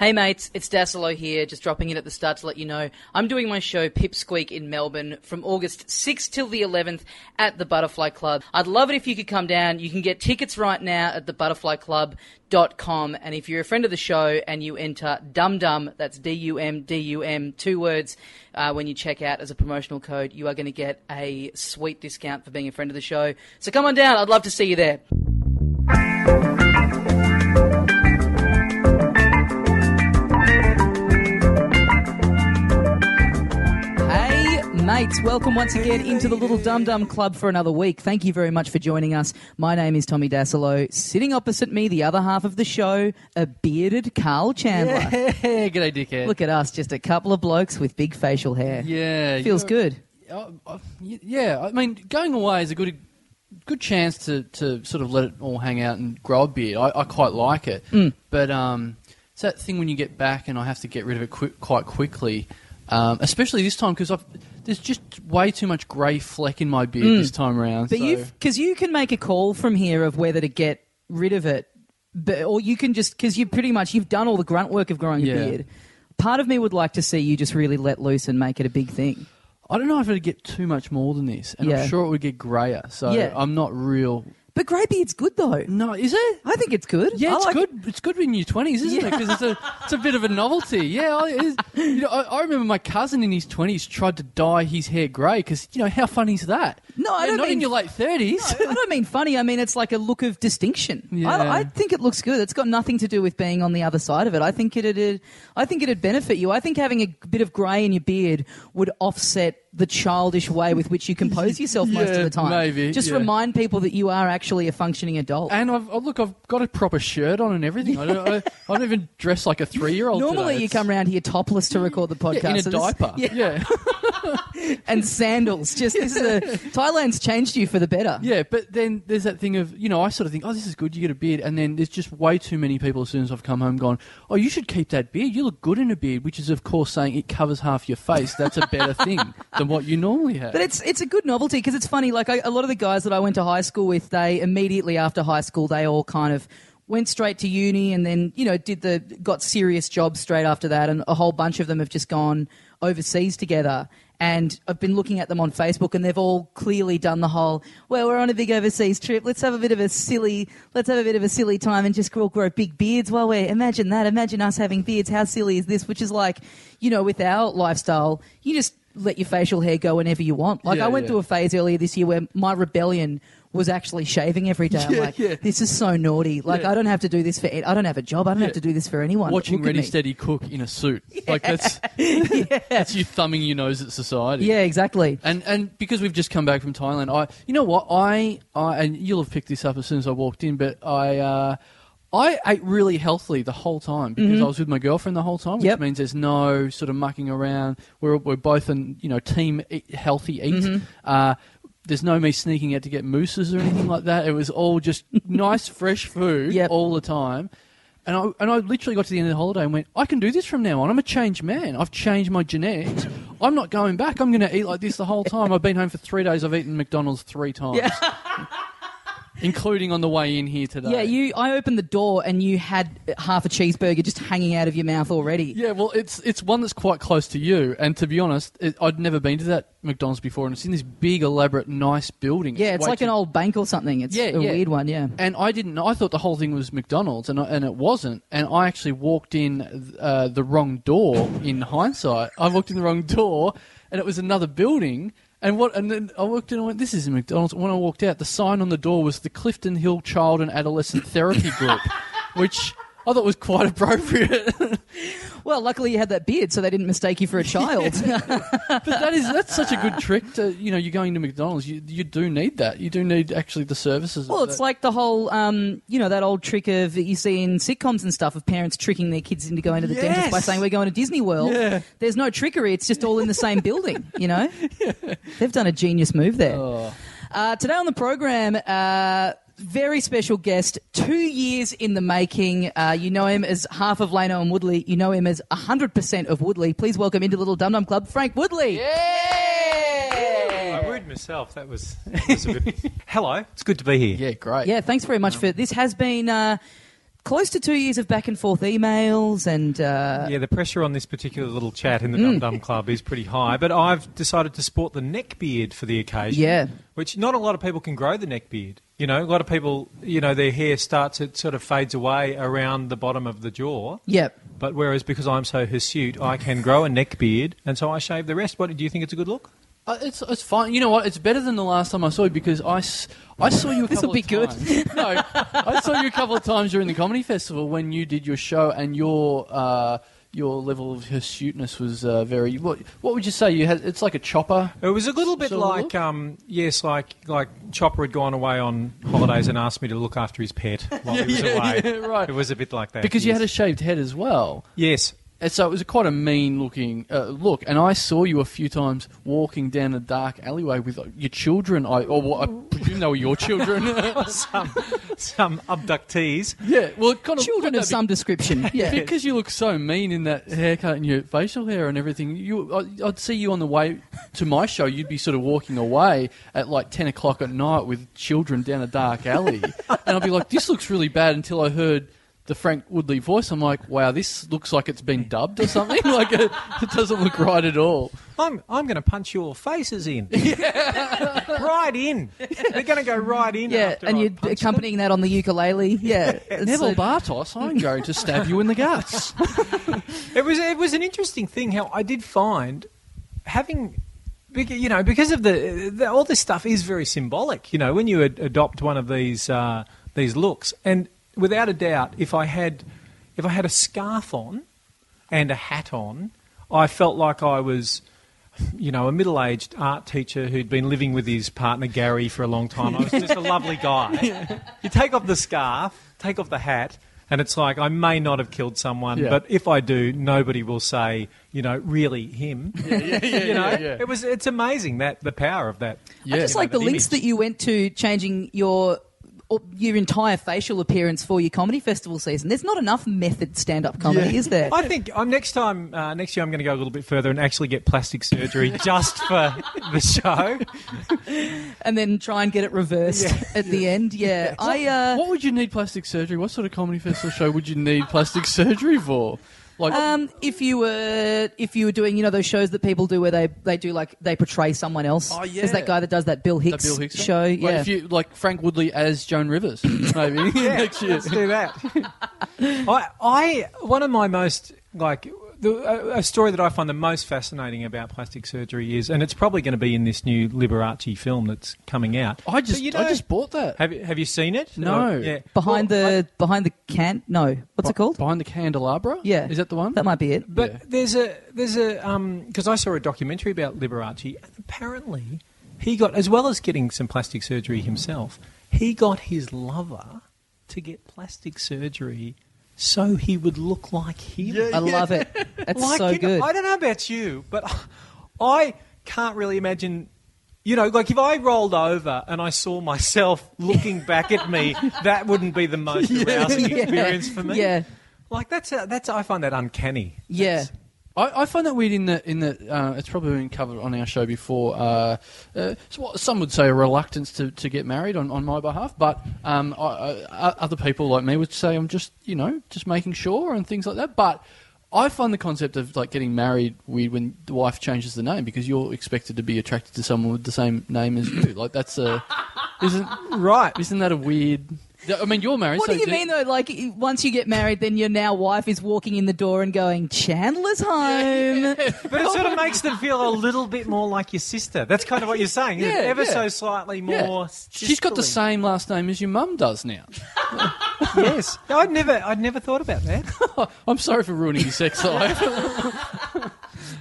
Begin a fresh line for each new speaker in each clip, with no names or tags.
Hey mates, it's Dassalo here, just dropping in at the start to let you know I'm doing my show Pipsqueak in Melbourne from August 6th till the 11th at the Butterfly Club. I'd love it if you could come down. You can get tickets right now at thebutterflyclub.com and if you're a friend of the show and you enter Dum Dum, that's D-U-M-D-U-M, two words, uh, when you check out as a promotional code, you are going to get a sweet discount for being a friend of the show. So come on down, I'd love to see you there. Mates, welcome once again into the Little Dum Dum Club for another week. Thank you very much for joining us. My name is Tommy Dassalo. Sitting opposite me, the other half of the show, a bearded Karl Chandler.
Yeah, g'day, dickhead.
Look at us, just a couple of blokes with big facial hair.
yeah,
Feels good.
uh, uh, yeah, I mean, going away is a good good chance to, to sort of let it all hang out and grow a beard. I, I quite like it,
Mm.
but um, it's that thing when you get back and I have to get rid of it quick, quite quickly, um, especially this time because there's just way too much grey fleck in my beard
Mm.
this time around.
But
so-
you've because you can make a call from here of whether to get rid of it, but or you can just because you pretty much you've done all the grunt work of growing a beard. Part of me would like to see you just really let loose and make it a big thing.
I don't know if it'd get too much more than this, and
Yeah.
I'm sure it would get greyer. So
Yeah.
I'm not real.
But grey beard's good though.
No, is it?
I think it's good.
Yeah,
I
it's
like-
good. It's good in your twenties, isn't it? Because it's a it's a bit of a novelty. Yeah, I- you know, I, I remember my cousin in his twenties tried to dye his hair grey because you know how funny is that?
No, I
Yeah,
don't
not in
mean-
your late thirties.
I don't mean funny. I mean it's like a look of distinction.
Yeah.
I, I think it looks good. It's got nothing to do with being on the other side of it. I think it'd, I think it'd benefit you. I think having a bit of grey in your beard would offset the childish way with which you compose yourself most of the time.
maybe,
Just
yeah.
remind people that you are actually a functioning adult.
And I've oh, look, I've got a proper shirt on and everything. I don't, I, I don't even dress like a three year old.
Normally, you come around here topless to record the podcast
yeah, in a
so
diaper.
yeah,
yeah.
and sandals. Just this is a Thailand's changed you for the better.
Yeah, but then there's that thing of, you know, I sort of think, oh, this is good, you get a beard. And then there's just way too many people as soon as I've come home gone, oh, you should keep that beard. You look good in a beard, which is, of course, saying it covers half your face. That's a better thing than what you normally have.
But it's it's a good novelty because it's funny. Like I, a lot of the guys that I went to high school with, they immediately after high school, they all kind of went straight to uni and then you know did the got serious jobs straight after that, and a whole bunch of them have just gone overseas together. And I've been looking at them on Facebook, and they've all clearly done the whole. Well, we're on a big overseas trip. Let's have a bit of a silly. Let's have a bit of a silly time and just all grow big beards while we're. Imagine that. Imagine us having beards. How silly is this? Which is like, you know, with our lifestyle, you just let your facial hair go whenever you want. Like
Yeah,
I went
yeah.
through a phase earlier this year where my rebellion was actually shaving every day. I'm
Yeah,
like,
yeah.
this is so naughty. Like
Yeah.
I don't have to do this for. I don't have a job. I don't
Yeah.
have to do this for anyone.
Watching
Look at
Ready
me.
Steady Cook in a suit. Like, that's, that's you thumbing your nose at society.
Yeah, exactly.
And and because we've just come back from Thailand, I you know what I I and you'll have picked this up as soon as I walked in, but I uh, I ate really healthily the whole time because I was with my girlfriend the whole time, which
Mm-hmm. Yep.
means there's no sort of mucking around. We're we're both in you know team eat, healthy eat.
Mm-hmm.
Uh, there's no me sneaking out to get mooses or anything like that. It was all just nice, fresh food
Yep.
all the time. And I, and I literally got to the end of the holiday and went, I can do this from now on. I'm a changed man. I've changed my genetics. I'm not going back. I'm going to eat like this the whole time. I've been home for three days. I've eaten McDonald's three times, including on the way in here today.
Yeah, you. I opened the door and you had half a cheeseburger just hanging out of your mouth already.
Yeah, well, it's it's one that's quite close to you. And to be honest, it, I'd never been to that McDonald's before, and it's in this big, elaborate, nice building.
Yeah, it's like
too-
an old bank or something. It's
Yeah,
a
yeah.
weird one. Yeah.
And I didn't. I thought the whole thing was McDonald's, and I, and it wasn't. And I actually walked in uh, the wrong door. In hindsight, I walked in the wrong door, and it was another building. And what? And then I walked in and went, "This isn't McDonald's." When I walked out, the sign on the door was the Clifton Hill Child and Adolescent Therapy Group, which I thought was quite appropriate.
Well, luckily you had that beard, so they didn't mistake you for a child.
but that is that's such a good trick. To you know, you're going to McDonald's. You you do need that. You do need actually the services.
Well, it's
that.
like the whole, um, you know, that old trick of that you see in sitcoms and stuff of parents tricking their kids into going to the dentist by saying we're going to Disney World.
Yeah.
There's no trickery; it's just all in the same building. You know, they've done a genius move there.
Oh.
Uh, today on the program, uh, very special guest, two years in the making. Uh, you know him as half of Lano and Woodley. You know him as 100% of Woodley. Please welcome into Little Dum Dum Club, Frank Woodley.
I wooed myself. That was, that was a bit. Hello, it's good to be here.
yeah, great.
Yeah, thanks very much for this. Has been uh, close to two years of back and forth emails and uh,
Yeah, the pressure on this particular little chat in the
Mm.
Dum Dum Club is pretty high, but I've decided to sport the neck beard for the occasion.
Yeah.
Which not a lot of people can grow the neck beard. You know, a lot of people, you know, their hair starts, it sort of fades away around the bottom of the jaw.
Yep.
But whereas because I'm so hirsute, I can grow a neck beard, and so I shave the rest. What do you think it's a good look?
Uh, it's it's fine. You know what? It's better than the last time I saw you because I, s- I saw you a
This'll
couple
be
of
good.
no, I saw you a couple of times during the comedy festival when you did your show and your uh, your level of hirsuteness was uh, very. What what would you say? You had it's like a chopper.
It was a little bit like, um, yes, like like Chopper had gone away on holidays and asked me to look after his pet while he was
yeah,
away.
yeah, right.
It was a bit like that.
Because you had a shaved head as well.
yes.
And so it was quite a mean looking uh, look. And I saw you a few times walking down a dark alleyway with uh, your children. I, or what, I presume they were your children.
some some abductees.
yeah, well, kind of
Children of
like
some description. Yeah.
Because you look so mean in that haircut and your facial hair and everything, you, I- I'd see you on the way to my show. You'd be sort of walking away at like ten o'clock at night with children down a dark alley, and I'd be like, "This looks really bad." Until I heard the Frank Woodley voice, I'm like, "Wow, this looks like it's been dubbed or something. like it, it doesn't look right at all."
I'm I'm going to punch your faces in. right in. They're going to go right in.
Yeah,
after
and
I
you're
punch them.
accompanying that on the ukulele. Yeah. It's
Neville
a-
Bartos, I'm going to stab you in the guts.
It was it was an interesting thing how I did find having. You know, because of the, the all this stuff is very symbolic. You know, when you ad- adopt one of these uh, these looks, and without a doubt, if I had if I had a scarf on and a hat on, I felt like I was, you know, a middle aged art teacher who'd been living with his partner Gary for a long time. I was just a lovely guy. You take off the scarf, take off the hat, and it's like I may not have killed someone,
Yeah.
but if I do, nobody will say, you know, really him.
yeah, yeah,
you know,
yeah, yeah.
it was it's amazing that the power of that.
Yeah.
I just
you know,
like the
that
links that you went to changing your or your entire facial appearance for your comedy festival season. There's not enough method stand-up comedy, is there?
I think I'm next time. Uh, next year, I'm going to go a little bit further and actually get plastic surgery just for the show.
and then try and get it reversed at the end. Yeah, I. Uh,
what would you need plastic surgery? What sort of comedy festival show would you need plastic surgery for? Like,
Um, if you were if you were doing you know those shows that people do where they, they do like they portray someone else.
Oh, yeah.
There's that guy that does that Bill Hicks,
Bill Hicks
show.
Like,
yeah.
if you like Frank Woodley as Joan Rivers, maybe next year.
Let's do that. I, I, one of my most like the, a, a story that I find the most fascinating about plastic surgery is, and it's probably going to be in this new Liberace film that's coming out.
I just,
But you
I just bought that.
Have you, have you seen it?
No.
Or- yeah.
behind
Well, I-
the behind the can no what's it called?
Behind the candelabra.
Yeah.
is that the one?
That might be it.
But
Yeah.
there's a there's a um, because I saw a documentary about Liberace, and apparently he got as well as getting some plastic surgery himself, he got his lover to get plastic surgery so he would look like him.
I love it. That's
Like,
so
you know,
good.
I don't know about you, but I can't really imagine. You know, like if I rolled over and I saw myself looking back at me, that wouldn't be the most arousing
Yeah.
experience for me.
Yeah.
like that's a, that's I find that uncanny.
Yeah.
That's-
I, I find that weird in that in that uh, it's probably been covered on our show before. Uh, uh, what some would say a reluctance to, to get married on, on my behalf, but um, I, I, other people like me would say I'm just you know just making sure and things like that. But I find the concept of like getting married weird when the wife changes the name because you're expected to be attracted to someone with the same name as you. Like that's a isn't
Right.
isn't that a weird? I mean, you're married.
What
so
do you mean though? Like once you get married, then your now wife is walking in the door and going, "Chandler's home."
But it sort of makes them feel a little bit more like your sister. That's kind of what you're saying.
Yeah,
ever
yeah.
so slightly
Yeah.
more.
She's got the same last name as your mum does now.
Yes, I'd never, I'd never thought about that.
I'm sorry for ruining your sex life.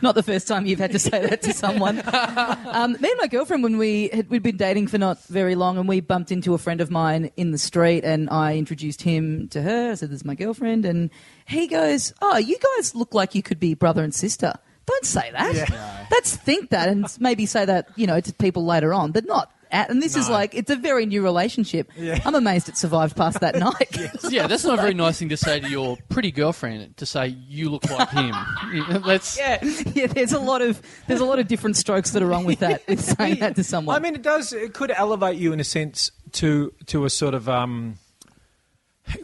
Not the first time you've had to say that to someone. um, me and my girlfriend, when we had, we'd been dating for not very long, and we bumped into a friend of mine in the street, and I introduced him to her. I said, "This is my girlfriend," and he goes, "Oh, you guys look like you could be brother and sister." Don't say that. Let's think that, and maybe say that you know to people later on, but not. At, and this is like it's a very new relationship. I'm amazed it survived past that night.
yeah, that's not a very nice thing to say to your pretty girlfriend. To say you look like him. You know, That's
yeah, yeah. There's a lot of there's a lot of different strokes that are wrong with that. With saying that to someone.
I mean, it does. It could elevate you in a sense to to a sort of um,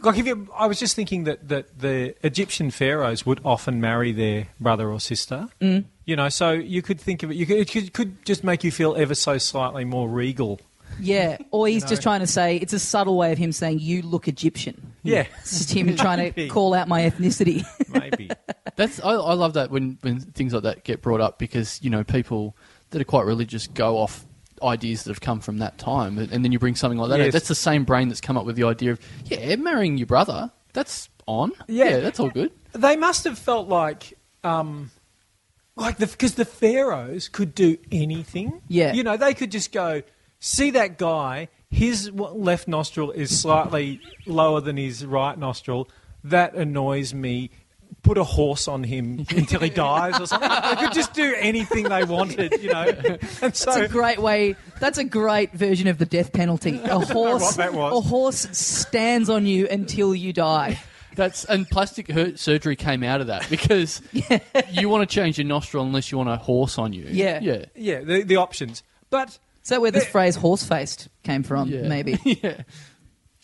like if you, I was just thinking that, that the Egyptian pharaohs would often marry their brother or sister. Mm. You know, so you could think of it. You could, it could, could just make you feel ever so slightly more regal.
Yeah, or he's
know.
just trying to say it's a subtle way of him saying you look Egyptian.
Yeah,
It's just him trying to call out my ethnicity.
maybe.
That's I, I love that when, when things like that get brought up because you know people that are quite religious go off ideas that have come from that time, and then you bring something like that.
Yes.
That's the same brain that's come up with the idea of yeah, marrying your brother. That's on.
Yeah.
that's all good.
They must have felt like, um, like the because the pharaohs could do anything.
Yeah.
you know, they could just go see that guy. His left nostril is slightly lower than his right nostril. That annoys me. Put a horse on him until he dies, or something. They could just do anything they wanted, you know. And so,
That's a great way. That's a great version of the death penalty. A horse.
what that was.
A horse stands on you until you die.
That's and plastic hurt surgery came out of that because you want to change your nostril unless you want a horse on you.
Yeah.
yeah,
yeah, the, the options. But
Is that where this phrase "horse faced" came from?
Yeah.
Maybe.
yeah.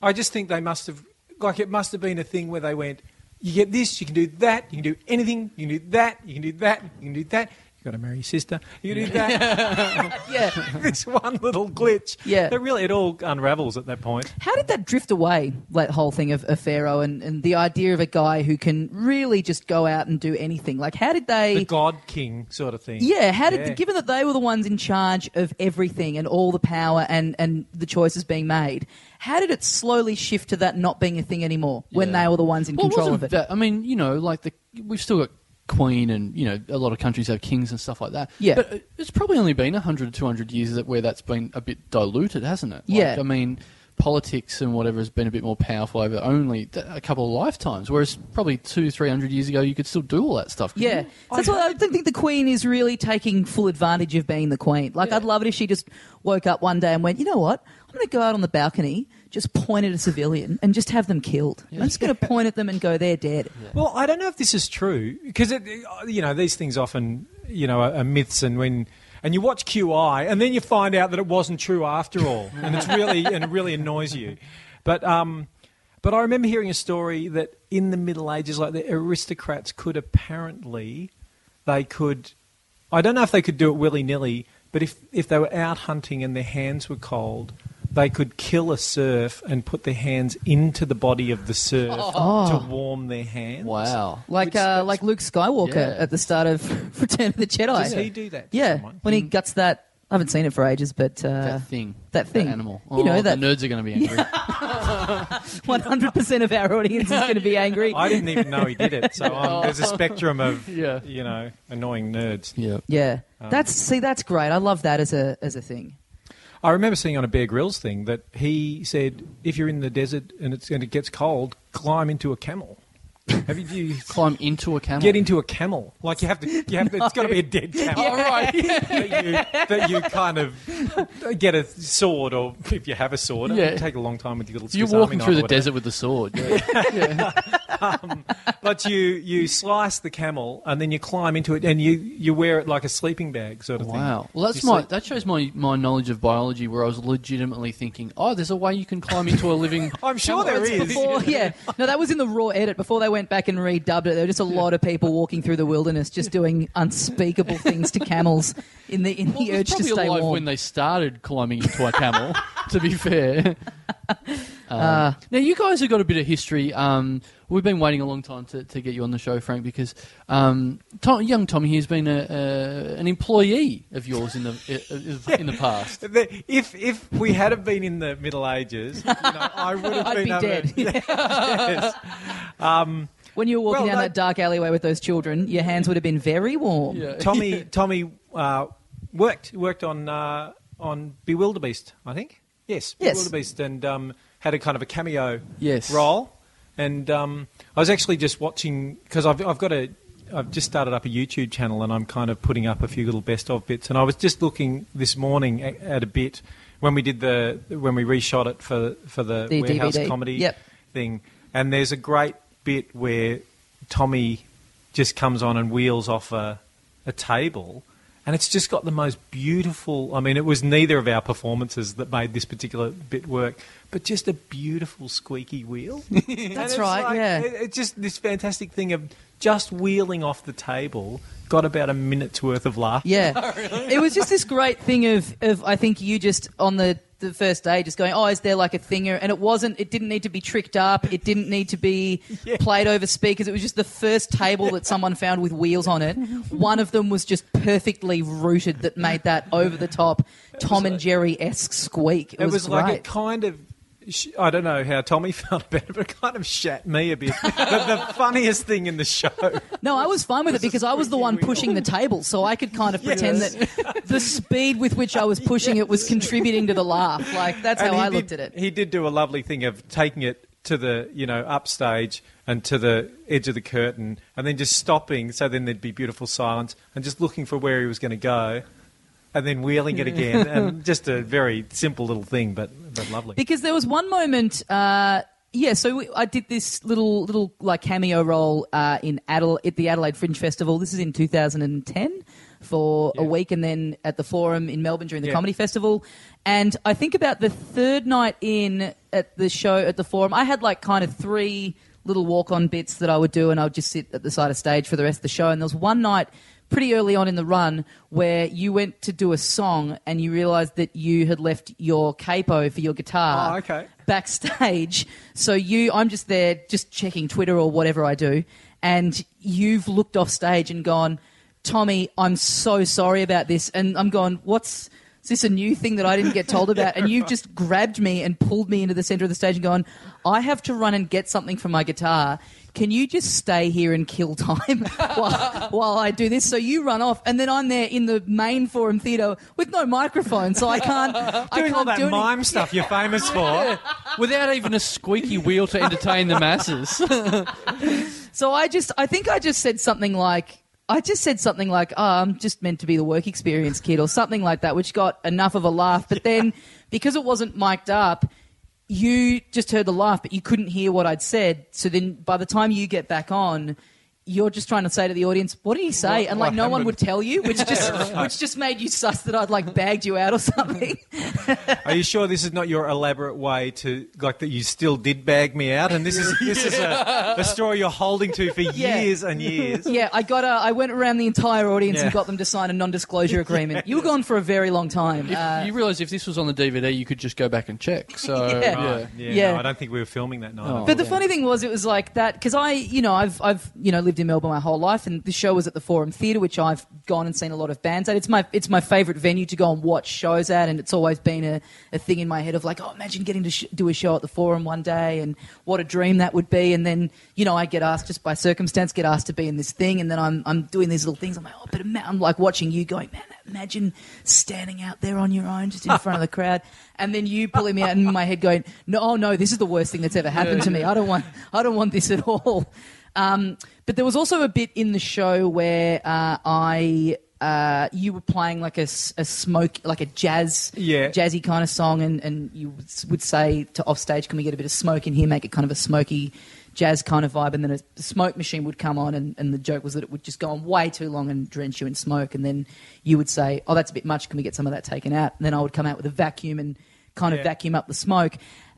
I just think they must have, like, it must have been a thing where they went, you get this, you can do that, you can do anything, you can do that, you can do that, you can do that. You've got to marry your sister, you can do that.
Yeah.
this one little glitch.
Yeah.
It really, it all unravels at that point.
How did that drift away? That whole thing of, of Pharaoh and, and the idea of a guy who can really just go out and do anything. Like, how did they?
The God King sort of thing.
Yeah, how did
Yeah.
given that they were the ones in charge of everything and all the power and, and the choices being made, how did it slowly shift to that not being a thing anymore when
Yeah.
they were the ones in
Well,
control of it?
That, I mean, you know, like the we've still got queen and you know a lot of countries have kings and stuff like that.
Yeah.
but it's probably only been 100 or 200 years that where that's been a bit diluted, hasn't it? Like,
Yeah.
I mean, politics and whatever has been a bit more powerful over only a couple of lifetimes, whereas probably two, three hundred years ago you could still do all that stuff.
Yeah, so that's why I don't think the Queen is really taking full advantage of being the Queen. Like,
Yeah.
I'd love it if she just woke up one day and went, you know what? I'm going to go out on the balcony, just point at a civilian, and just have them killed. I'm just going to point at them and go, they're dead.
Well, I don't know if this is true because you know these things often you know are, are myths, and when and you watch QI, and then you find out that it wasn't true after all, and it's really and it really annoys you. But um, but I remember hearing a story that in the Middle Ages, like the aristocrats could apparently they could, I don't know if they could do it willy nilly, but if if they were out hunting and their hands were cold. They could kill a serf and put their hands into the body of the serf
Oh.
to warm their hands.
Wow.
Like,
Which-
uh, like Luke Skywalker
Yeah.
at the start of Return of the Jedi.
Does he do that? To
Yeah,
someone?
when he guts that. I haven't seen it for ages, but uh,
that thing.
that thing.
animal.
You know,
Oh,
that-
the nerds are going to be angry.
100% of our audience is going to be angry.
I didn't even know he did it. So um, there's a spectrum of
Yeah.
you know annoying nerds.
yeah.
Yeah,
Um,
that's see, that's great. I love that as a as a thing.
I remember seeing on a Bear Grylls thing that he said if you're in the desert and and it gets cold, climb into a camel. Have you, do you
Climb into a camel.
get into a camel? Like you have to, you have to, it's got to be a dead camel.
Oh, right.
that, you, that you kind of get a sword, or if you have a sword, it
Yeah.
would take a long time with your little.
You're
Swiss Army
walking through the
whatever.
desert with the sword. Yeah.
Um, but you you slice the camel and then you climb into it and you, you wear it like a sleeping bag sort of thing.
Wow. Well, that's
You
my
sleep-
that shows my, my knowledge of biology where I was legitimately thinking, oh, there's a way you can climb into a living.
I'm sure there
It's
is.
Before, yeah, no, that was in the raw edit. Before they went back and redubbed it, there were just a lot of people walking through the wilderness, just doing unspeakable things to camels in the in
Well,
the urge to stay
alive
warm.
when they started climbing into a camel. to be fair. Um,
Uh.
now you guys have got a bit of history. Um, we've been waiting a long time to, to get you on the show, Frank, because um, Tom, young Tommy here's been a, a, an employee of yours in the uh, in the past.
The- If if we had been in the Middle Ages, you know, I would have
I'd
been
be
able
dead.
To, yes. Um,
when you were walking
Well,
down
that-
that dark alleyway with those children, your hands would have been very warm.
Yeah.
Tommy Tommy uh, worked worked on uh, on Bewilderbeest, I think. Yes,
Yes.
Bewilderbeest, and um, had a kind of a cameo
Yes.
role. And um, I was actually just watching because I've I've got a I've just started up a YouTube channel and I'm kind of putting up a few little best of bits. And I was just looking this morning at, at a bit when we did the when we reshot it for for the,
The
warehouse
DVD.
comedy
Yep.
thing. And there's a great bit where Tommy just comes on and wheels off a, a table and it's just got the most beautiful. I mean, it was neither of our performances that made this particular bit work, but just a beautiful squeaky wheel.
That's right,
like-
yeah.
it- it's just this fantastic thing of just wheeling off the table. Got about a minute's worth of laughter.
Yeah. Oh, it was just this great thing of, of I think you just on the, the first day just going, oh, is there like a thinger? And it wasn't, it didn't need to be tricked up. It didn't need to be
Yeah.
played over speakers. It was just the first table that someone found with wheels on it. One of them was just perfectly rooted that made that over the top Tom and Jerry esque squeak. It,
It was, like
great.
it kind of. I don't know how Tommy felt about it, but it kind of shat me a bit. the, the funniest thing in the show.
No, I was fine with it because I was the one pushing the table, so I could kind of pretend that the speed with which I was pushing it was contributing to the laugh. Like that's
And
how I
did-
looked at it.
He did do a lovely thing of taking it to the, you know, upstage and to the edge of the curtain and then just stopping so then there'd be beautiful silence and just looking for where he was going to go and then wheeling it again. and just a very simple little thing, but, but lovely.
Because there was one moment, uh, yeah. So we, I did this little little like cameo role uh, in Adel- at the Adelaide Fringe Festival. This is in 2010 for a week, and then at the Forum in Melbourne during the
Yeah.
Comedy Festival. And I think about the third night in at the show at the Forum, I had like kind of three little walk on bits that I would do, and I would just sit at the side of stage for the rest of the show. And there was one night pretty early on in the run where you went to do a song and you realized that you had left your capo for your guitar
Oh, okay.
backstage. So you, I'm just there, just checking Twitter or whatever I do, and you've looked off stage and gone, Tommy, I'm so sorry about this, and I'm going, what's is this a new thing that I didn't get told about? And you've just grabbed me and pulled me into the center of the stage and gone, I have to run and get something for my guitar. Can you just stay here and kill time while, while I do this? So you run off, and then I'm there in the main forum theatre with no microphone, so I can't. I
Doing
can't
all that
do anything.
mime stuff you're famous for.
Without even a squeaky wheel to entertain the masses.
So I just, I think I just said something like, I just said something like, oh, I'm just meant to be the work experience kid or something like that, which got enough of a laugh. But then because it wasn't mic'd up, you just heard the laugh, but you couldn't hear what I'd said. So then by the time you get back on, you're just trying to say to the audience, "What did he say?"
What-
and like
what
no one would tell you, which just which just made you suss that I'd like bagged you out or something.
Are you sure this is not your elaborate way to like that? You still did bag me out, and this is this is a, a story you're holding to for
Yeah.
years and years.
Yeah, I got. A, I went around the entire audience and got them to sign a non-disclosure agreement. You were gone for a very long time. Uh,
you realise if this was on the DVD, you could just go back and check. So
Yeah.
yeah.
Right. Yeah,
Yeah.
No, I don't think we were filming that night.
Oh.
But the
Yeah.
funny thing was, it was like that because I, you know, I've, I've, you know, lived in Melbourne my whole life, and the show was at the Forum Theatre, which I've gone and seen a lot of bands at. It's my, it's my favourite venue to go and watch shows at, and it's always been a, a thing in my head of like, oh, imagine getting to sh- do a show at the Forum one day, and what a dream that would be. And then, you know, I get asked just by circumstance, get asked to be in this thing, and then I'm, I'm doing these little things. I'm like, oh, but ima- I'm like watching you going, man, imagine standing out there on your own, just in front of the crowd, and then you pulling me out in my head, going, no, oh no, this is the worst thing that's ever happened to me. I don't want, I don't want this at all. Um, but there was also a bit in the show where uh, I. Uh, you were playing like a, a smoke, like a jazz,
Yeah.
jazzy kind of song, and, and you would, would say to offstage, "Can we get a bit of smoke in here? Make it kind of a smoky jazz kind of vibe." And then a, smoke machine would come on, and, and the joke was that it would just go on way too long and drench you in smoke. And then you would say, "Oh, that's a bit much. Can we get some of that taken out?" And then I would come out with a vacuum and kind of
Yeah.
vacuum up the smoke,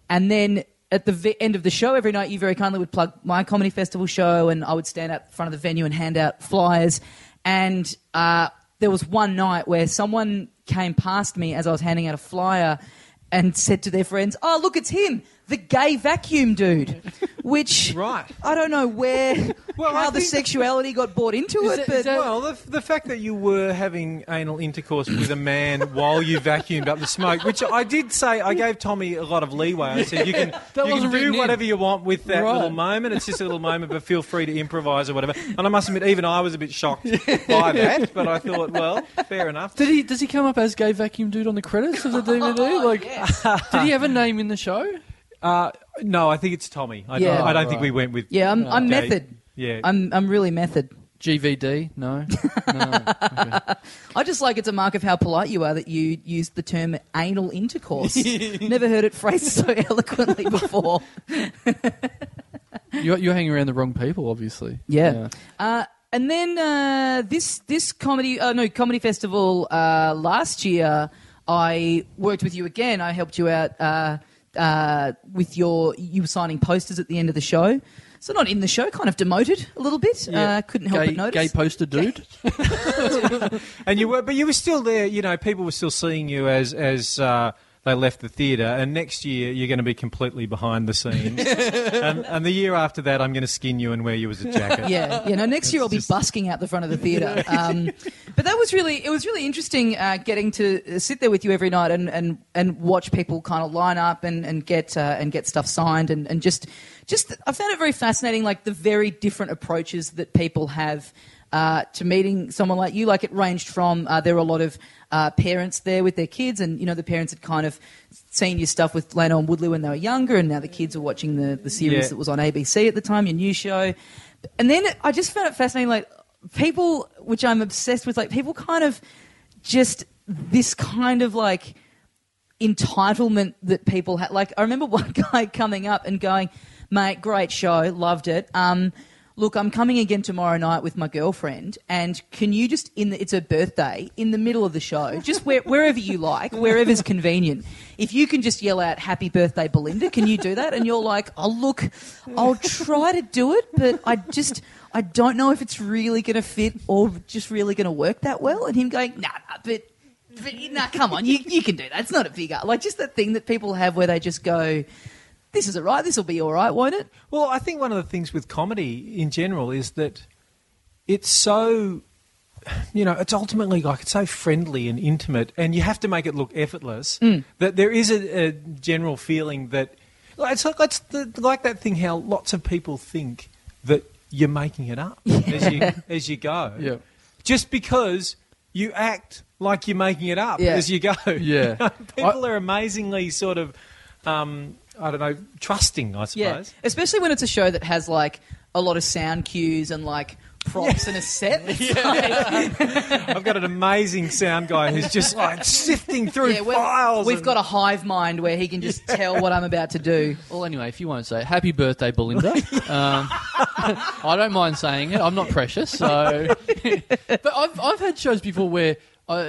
and then. At the ve- end of the show, every night you very kindly would plug my comedy festival show, and I would stand out in front of the venue and hand out flyers. And uh, there was one night where someone came past me as I was handing out a flyer and said to their friends, "Oh, look, it's him, the gay vacuum dude." Which
Right.
I don't know where
Well,
how the sexuality got bought into
Is
it,
that-
but
is that-
Well, the, the fact that you were having anal intercourse with a man while you vacuumed up the smoke, which I did say, I gave Tommy a lot of leeway. I said, you can, you can
wasn't written
do
in.
whatever you want with that
Right.
little moment. It's just a little moment, but feel free to improvise or whatever. And I must admit, even I was a bit shocked by that, but I thought, well, fair enough.
Did he? Does he come up as gay vacuum dude on the credits of the DVD? Oh, like, did he have a name in the show?
Uh, no, I think it's Tommy. I,
Yeah.
I don't
Oh,
think
right.
we went with.
yeah, I'm, I'm
gay.
method.
Yeah.
I'm I'm really method.
GVD? No. no.
I just like it's a mark of how polite you are that you used the term anal intercourse. Never heard it phrased so eloquently before.
You're, you're hanging around the wrong people, obviously.
Yeah. Uh, And then uh, this this comedy uh, no comedy festival uh, last year, I worked with you again. I helped you out uh, uh, with your you were signing posters at the end of the show. So not in the show, kind of demoted a little bit.
Yeah.
Uh, couldn't help
gay,
but notice.
gay poster dude.
And you were, but you were still there. You know, people were still seeing you as as uh, they left the theatre. And next year, you're going to be completely behind the scenes. and, and the year after that, I'm going to skin you and wear you as a jacket.
yeah, you know, next year I'll be busking out the front of the theatre. Um, but that was really, it was really interesting uh, getting to sit there with you every night and, and, and watch people kind of line up and, and get uh, and get stuff signed and, and just just I found it very fascinating, like the very different approaches that people have. Uh, to meeting someone like you, like it ranged from uh, there were a lot of uh, parents there with their kids, and you know the parents had kind of seen your stuff with Lano and Woodley when they were younger, and now the kids are watching the the series
Yeah.
that was on ABC at the time, your new show. And then I just found it fascinating, like people, which I'm obsessed with, like people kind of just this kind of like entitlement that people had. Like I remember one guy coming up and going, "Mate, great show, loved it. Um, look, I'm coming again tomorrow night with my girlfriend, and can you just in the, it's her birthday in the middle of the show, just where, wherever you like, wherever's convenient. If you can just yell out "Happy Birthday, Belinda," can you do that? And you're like, "Oh, look, I'll try to do it, but I just." I don't know if it's really going to fit or just really going to work that well. And him going, nah, nah, but but nah, come on, you, you can do that. It's not a big like just that thing that people have where they just go, "This is all right. This will be all right, won't it?"
Well, I think one of the things with comedy in general is that it's so, you know, it's ultimately like it's so friendly and intimate, and you have to make it look effortless. That there is a, a general feeling that it's like it's the, like that thing how lots of people think that you're making it up as you as you go.
Yeah.
Just because you act like you're making it up
Yeah.
as you go.
Yeah.
People are amazingly sort of. Um, I don't know, trusting, I suppose.
Yeah, especially when it's a show that has like a lot of sound cues and like props and a set.
I've got an amazing sound guy who's just like sifting through
Yeah, we've,
files.
we've
and-
got a hive mind where he can just tell what I'm about to do.
Well, anyway, if you won't say happy birthday, Belinda. um, I don't mind saying it. I'm not precious. So, but I've I've had shows before where, I,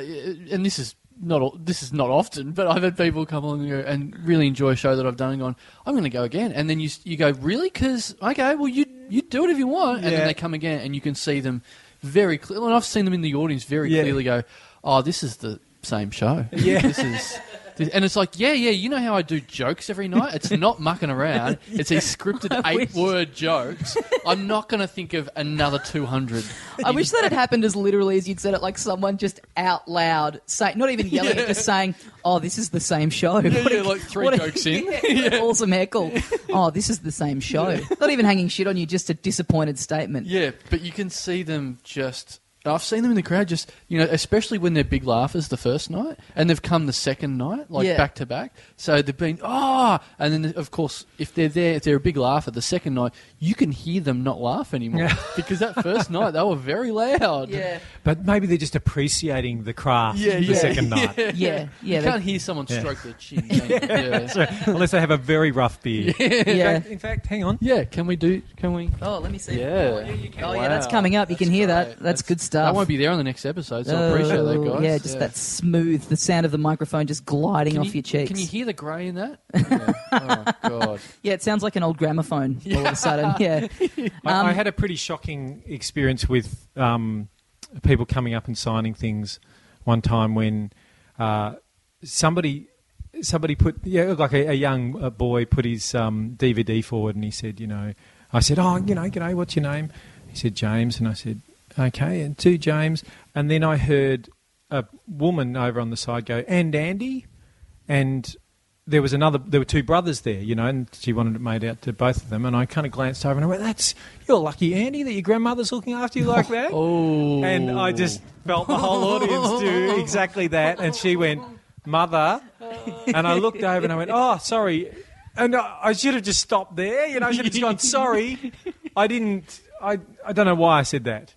and this is not this is not often, but I've had people come along and, go, and really enjoy a show that I've done and gone, I'm going to go again, and then you you go, really? Because okay, well you you do it if you want, and
Yeah.
then they come again, and you can see them very clearly. And I've seen them in the audience very
Yeah.
clearly go, oh, this is the same show.
Yeah.
this is. And it's like, yeah, yeah, you know how I do jokes every night? It's not mucking around. It's these scripted eight word jokes. I'm not going to think of another 200.
I wish that had happened as literally as you'd said it, like someone just out loud saying, not even yelling,
Yeah.
just saying, "Oh, this is the same show."
Yeah,
a-
yeah, like three
a-
jokes in.
Yeah, Awesome heckle. Oh, this is the same show. Not even hanging shit on you, just a disappointed statement.
Yeah, but you can see them just. I've seen them in the crowd just, you know, especially when they're big laughers the first night and they've come the second night, like
Yeah.
back to back. So they've been, oh, and then of course, if they're there, if they're a big laugher the second night, you can hear them not laugh anymore.
Yeah.
because that first night they were very loud.
Yeah,
But maybe they're just appreciating the craft
Yeah,
the
yeah.
second night.
yeah, yeah.
You can't hear someone
Yeah.
stroke their chin. can you? Yeah.
So, unless they have a very rough beard. In,
yeah.
fact, in fact, hang on.
Yeah, can we do? Can we?
Oh, let me see.
Yeah.
Oh, yeah, oh, oh, that's coming up. You can hear that. That's good stuff.
I won't be there on the next episode, so I appreciate that,
Oh,
guys.
Yeah, just that smooth, the sound of the microphone just gliding
Can
off
you,
your cheeks.
Can you hear the grey in that? Yeah. Oh god.
Yeah, it sounds like an old gramophone all of a sudden. Yeah.
I,
Um,
I had a pretty shocking experience with um, people coming up and signing things one time when uh, somebody somebody put yeah like a, a young uh, boy put his um, DVD forward and he said you know I said oh you know g'day what's your name he said James and I said okay and to James and then I heard a woman over on the side go and Andy and there was another there were two brothers there you know and she wanted it made out to both of them and I kind of glanced over and I went that's you're lucky Andy that your grandmother's looking after you like that
Oh.
and I just felt the whole audience do exactly that. And she went, Mother. And I looked over and I went, Oh, sorry. And I, I should have just stopped there. You know, I should have just gone, Sorry. I didn't, I, I don't know why I said that.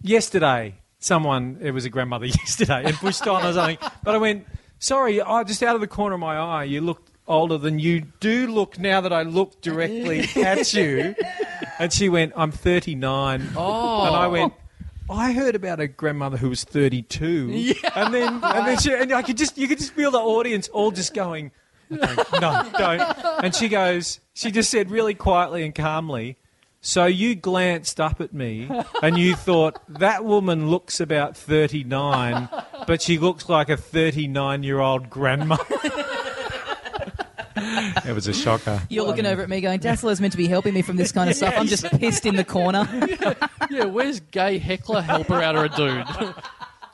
Yesterday, someone, it was a grandmother yesterday, and pushed on or something. But I went, Sorry, I just out of the corner of my eye, you looked older than you do look now that I look directly at you. And she went, I'm 39.
Oh.
And I oh. went, I heard about a grandmother who was 32. Yeah. And then, and then she, and I could just, you could just feel the audience all just going, no, no, don't. And she goes, she just said really quietly and calmly, so you glanced up at me and you thought, that woman looks about 39, but she looks like a 39 year old grandma. it was a shocker.
You're looking um, over at me going, Dazzler's meant to be helping me from this kind of stuff. I'm just pissed in the corner.
yeah, where's gay heckler helper out of a dude?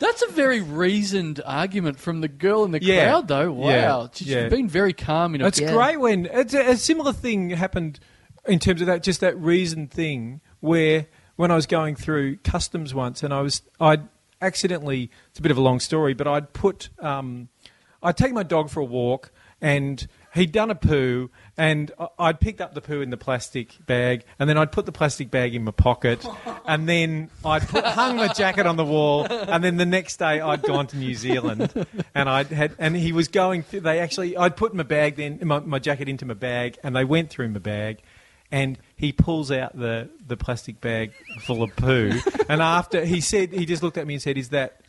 That's a very reasoned argument from the girl in the
Yeah.
crowd, though. Wow,
Yeah.
she's
Yeah.
been very calm in a
It's
Yeah.
great when it's a, a similar thing happened in terms of that, just that reason thing where when I was going through customs once and I was, I'd accidentally, it's a bit of a long story, but I'd put, um, I'd take my dog for a walk and he'd done a poo and I- I'd picked up the poo in the plastic bag and then I'd put the plastic bag in my pocket and then I'd put, hung my jacket on the wall and then the next day I'd gone to New Zealand and I'd had and he was going through they actually I'd put my bag then my, my jacket into my bag and they went through my bag and he pulls out the, the plastic bag full of poo and after he said he just looked at me and said is that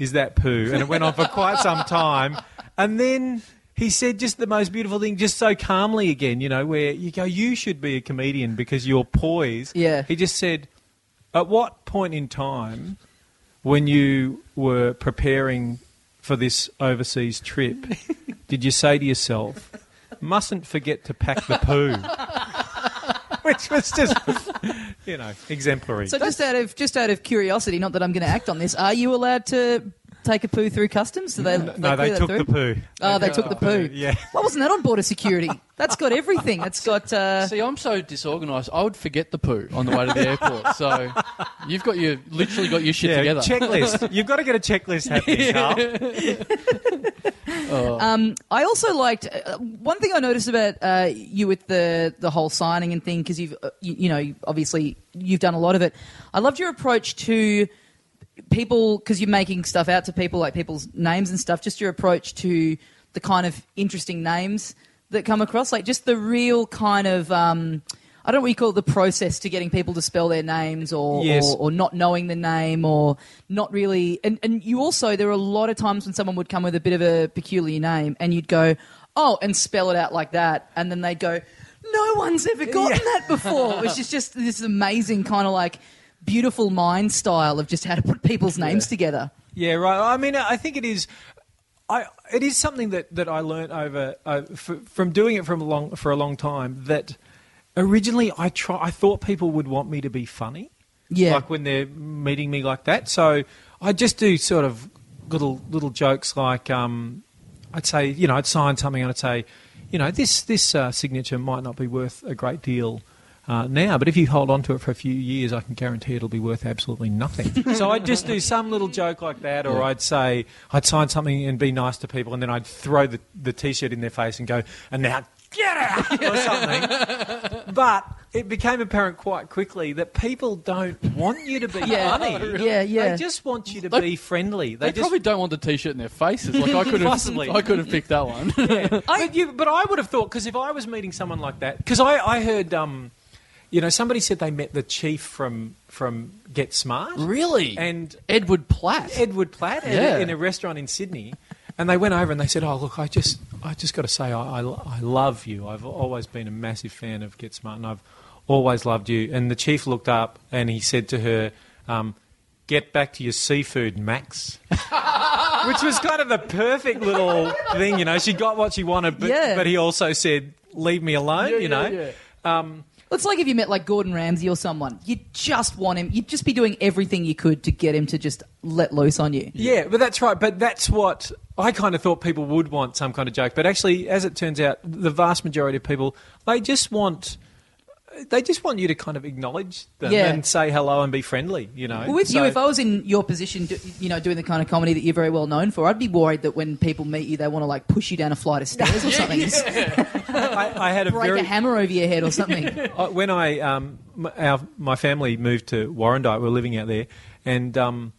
is that poo? And it went on for quite some time. And then he said just the most beautiful thing, just so calmly again, you know, where you go, you should be a comedian because you're poised.
Yeah.
He just said, at what point in time when you were preparing for this overseas trip did you say to yourself, mustn't forget to pack the poo? Which was just, you know, exemplary.
So just out of just out of curiosity, not that I'm going to act on this, are you allowed to take a poo through customs? Do they,
no,
clear
they
that
took
through?
the poo.
Oh, they took the poo.
Yeah.
Why wasn't that on border security? That's got everything. That's got. Uh,
See, I'm so disorganised. I would forget the poo on the way to the airport. So you've got your literally got your shit
yeah,
together.
checklist. You've got to get a checklist happening, Karl.
Um, I also liked uh, one thing I noticed about uh, you with the the whole signing and thing because you've uh, you, you know obviously you've done a lot of it. I loved your approach to people because you're making stuff out to people like people's names and stuff. Just your approach to the kind of interesting names that come across, like just the real kind of. Um, I don't know what you call it, the process to getting people to spell their names or,
Yes.
or, or not knowing the name or not really. And, and you also, there are a lot of times when someone would come with a bit of a peculiar name and you'd go, oh, and spell it out like that. And then they'd go, no one's ever gotten that before. Was just, just this amazing kind of like beautiful mind style of just how to put people's names together.
Yeah, right. I mean, I think it is. I it is something that, that I learnt over uh, f- from doing it from a long for a long time. That originally I try I thought people would want me to be funny.
Yeah.
Like when they're meeting me like that. So I just do sort of little little jokes like um, I'd say you know I'd sign something and I'd say you know this this uh, signature might not be worth a great deal. Uh, now, but if you hold on to it for a few years, I can guarantee it'll be worth absolutely nothing. so I'd just do some little joke like that, or I'd say I'd sign something and be nice to people, and then I'd throw the, the t-shirt in their face and go, and now get out or something. but it became apparent quite quickly that people don't want you to be
Yeah.
funny.
Yeah, yeah.
They just want you to
They-
be friendly.
They,
They, just
probably don't want the t-shirt in their faces. Like I could have,
Possibly.
I could have picked that one.
but, you, but I would have thought because if I was meeting someone like that, because I, I heard, um, you know, somebody said they met the chief from from Get Smart
really?
and
Edward Platt.
Edward Platt at
Yeah.
in a restaurant in Sydney, and they went over and they said, "Oh, look, I just I just got to say, I, I I love you. I've always been a massive fan of Get Smart, and I've always loved you." And the chief looked up and he said to her. Um, Get back to your seafood, Max. Which was kind of the perfect little thing, you know. She got what she wanted, but,
Yeah.
but he also said, "Leave me alone,"
Yeah,
you know.
yeah.
Um,
It's like if you met like Gordon Ramsay or someone, you just want him, you'd just be doing everything you could to get him to just let loose on you.
Yeah, but that's right. But that's what I kind of thought people would want some kind of joke. But actually, as it turns out, the vast majority of people they just want they just want you to kind of acknowledge them
Yeah.
and say hello and be friendly. You know.
Well, with
So-
you, if I was in your position, you know, doing the kind of comedy that you're very well known for, I'd be worried that when people meet you, they want to like push you down a flight of stairs or something, Just
I, I had a
break
very
a hammer over your head or something.
When I um, our my family moved to Warrandyte, we were living out there, and um,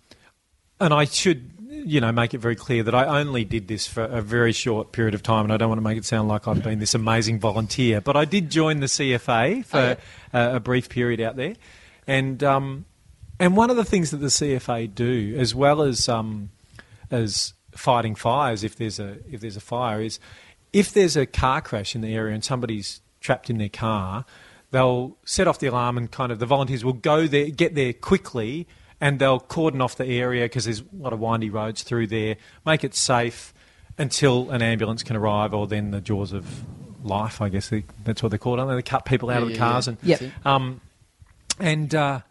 and I should you know make it very clear that I only did this for a very short period of time, and I don't want to make it sound like I've been this amazing volunteer, but I did join the CFA for
Oh,
uh, a brief period out there, and. Um, And one of the things that the CFA do, as well as um, as fighting fires, if there's a if there's a fire, is if there's a car crash in the area and somebody's trapped in their car, they'll set off the alarm and kind of the volunteers will go there, get there quickly, and they'll cordon off the area because there's a lot of windy roads through there, make it safe until an ambulance can arrive, or then the jaws of life, I guess they, that's what they're called. They cut people out
Yeah,
of the cars
yeah.
and
Yep.
Um, and uh,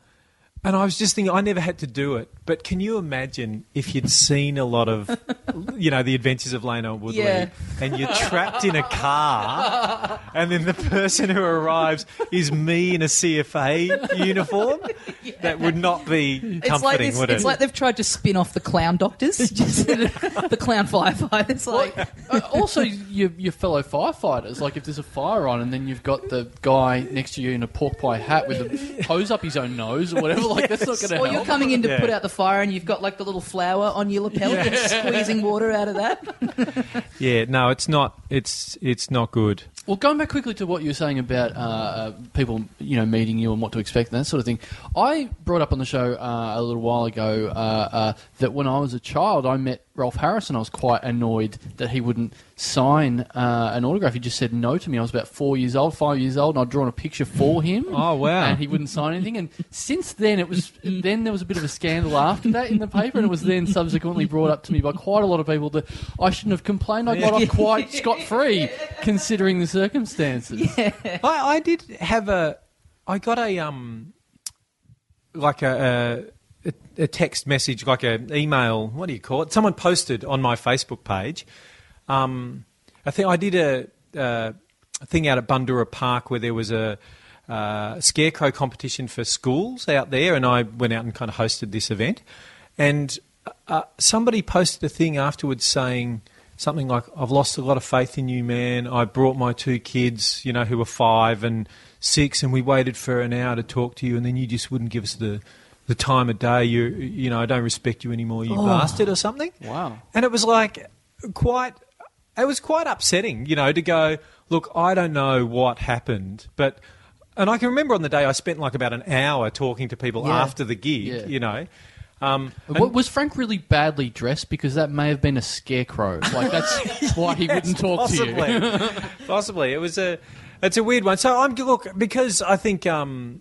and I was just thinking, I never had to do it, but can you imagine if you'd seen a lot of, you know, the Adventures of Lano Woodley,
Yeah.
and you're trapped in a car, and then the person who arrives is me in a CFA uniform? That would not be comforting,
It's like this,
would it?
it's like they've tried to spin off the clown doctors, just the clown firefighters. Like,
Uh, also, your, your fellow firefighters, like if there's a fire on and then you've got the guy next to you in a pork pie hat with a hose up his own nose or whatever, like that's not going to
or
help.
you're coming in to
Yeah.
put out the fire, and you've got like the little flower on your lapel, and squeezing water out of that.
yeah, no, it's not. It's it's not good.
Well, going back quickly to what you were saying about uh, uh, people, you know, meeting you and what to expect and that sort of thing. I brought up on the show uh, a little while ago uh, uh, that when I was a child, I met Rolf Harrison. I was quite annoyed that he wouldn't sign uh, an autograph. He just said no to me. I was about four years old, five years old, and I'd drawn a picture for him.
Oh, wow.
And he wouldn't sign anything. And since then, it was then there was a bit of a scandal after that in the paper, and it was then subsequently brought up to me by quite a lot of people that I shouldn't have complained. I got off quite scot free considering the circumstances.
I, I did have a. I got a um, like a, a a text message, like an email. What do you call it? Someone posted on my Facebook page. Um, I think I did a, uh, a thing out at Bundoora Park where there was a. Uh, scarecrow competition for schools out there, and I went out and kind of hosted this event. And uh, somebody posted a thing afterwards saying something like, "I've lost a lot of faith in you, man. I brought my two kids, you know, who were five and six, and we waited for an hour to talk to you, and then you just wouldn't give us the the time of day. You, you know, I don't respect you anymore, you oh. bastard, or something."
Wow.
And it was like quite. It was quite upsetting, you know, to go. Look, I don't know what happened, but. And I can remember on the day I spent like about an hour talking to people
Yeah.
after the gig,
Yeah.
you know. Um,
Wa- was Frank really badly dressed? Because that may have been a scarecrow. Like that's why he wouldn't talk
possibly.
to you.
possibly. It was a it's a weird one. So I'm look because I think um,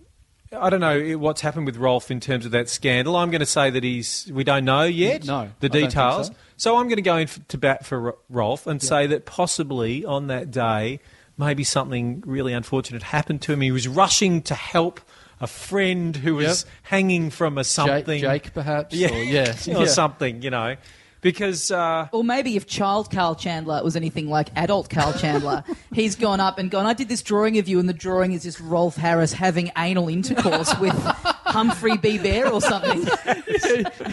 I don't know what's happened with Rolf in terms of that scandal. I'm going to say that he's we don't know yet
No,
the
I
details.
so.
I'm going to go in f- to bat for R- Rolf and say that possibly on that day maybe something really unfortunate happened to him. He was rushing to help a friend who was
Yep.
hanging from a something.
Jake, perhaps.
Yeah.
Or, yeah.
or
Yeah.
something, you know. Because uh,
Or maybe if child Karl Chandler was anything like adult Karl Chandler, he's gone up and gone, I did this drawing of you, and the drawing is just Rolf Harris having anal intercourse with Humphrey B. Bear or something.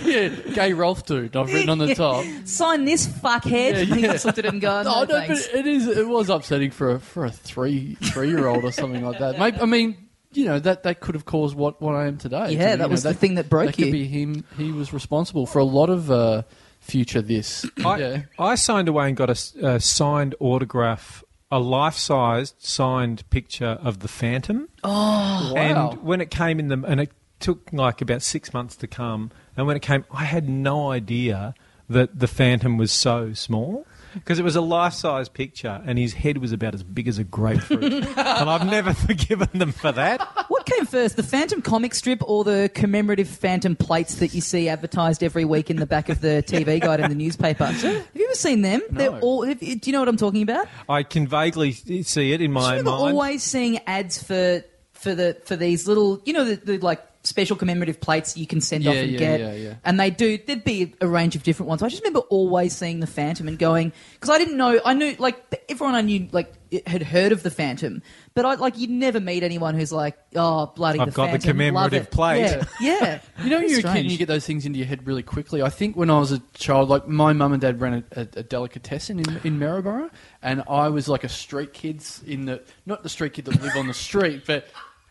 yeah, gay Rolf dude. I've written on the top.
Sign this fuckhead.
Yeah,
And he just looked at it and gone,
Oh
no,
no, but it is. It was upsetting for a for a three three year old or something like that. Maybe, I mean, you know that that could have caused what, what I am today.
Yeah,
You
that
know,
was the thing that broke
that
you.
Could be him. He was responsible for a lot of uh, future this.
I,
yeah.
I signed away and got a signed autograph, a life-sized signed picture of the Phantom.
wow.
And when it came in the, and it took like about six months to come, and when it came, I had no idea that the Phantom was so small. Because it was a life-size picture, and his head was about as big as a grapefruit, and I've never forgiven them for that.
What came first, the Phantom comic strip or the commemorative Phantom plates that you see advertised every week in the back of the TV guide in the newspaper? Have you ever seen them? They're
No.
all. have Do you know what I'm talking about?
I can vaguely see it in my
I remember
mind.
always seeing ads for for the for these little, you know, the, the like special commemorative plates you can send off and
yeah,
get.
yeah, yeah.
And they do. There'd be a range of different ones. I just remember always seeing the Phantom and going because I didn't know. I knew like everyone I knew like had heard of the Phantom, but I like you'd never meet anyone who's like, oh bloody,
I've
the
got the
Phantom, love
commemorative
it."
plate.
Yeah, yeah.
You know, when
It's
you're a kid and
strange.
you get those things into your head really quickly. I think when I was a child, like my mum and dad ran a, a, a delicatessen in, in Maryborough, and I was like a street kids in the not the street kid that live on the street, but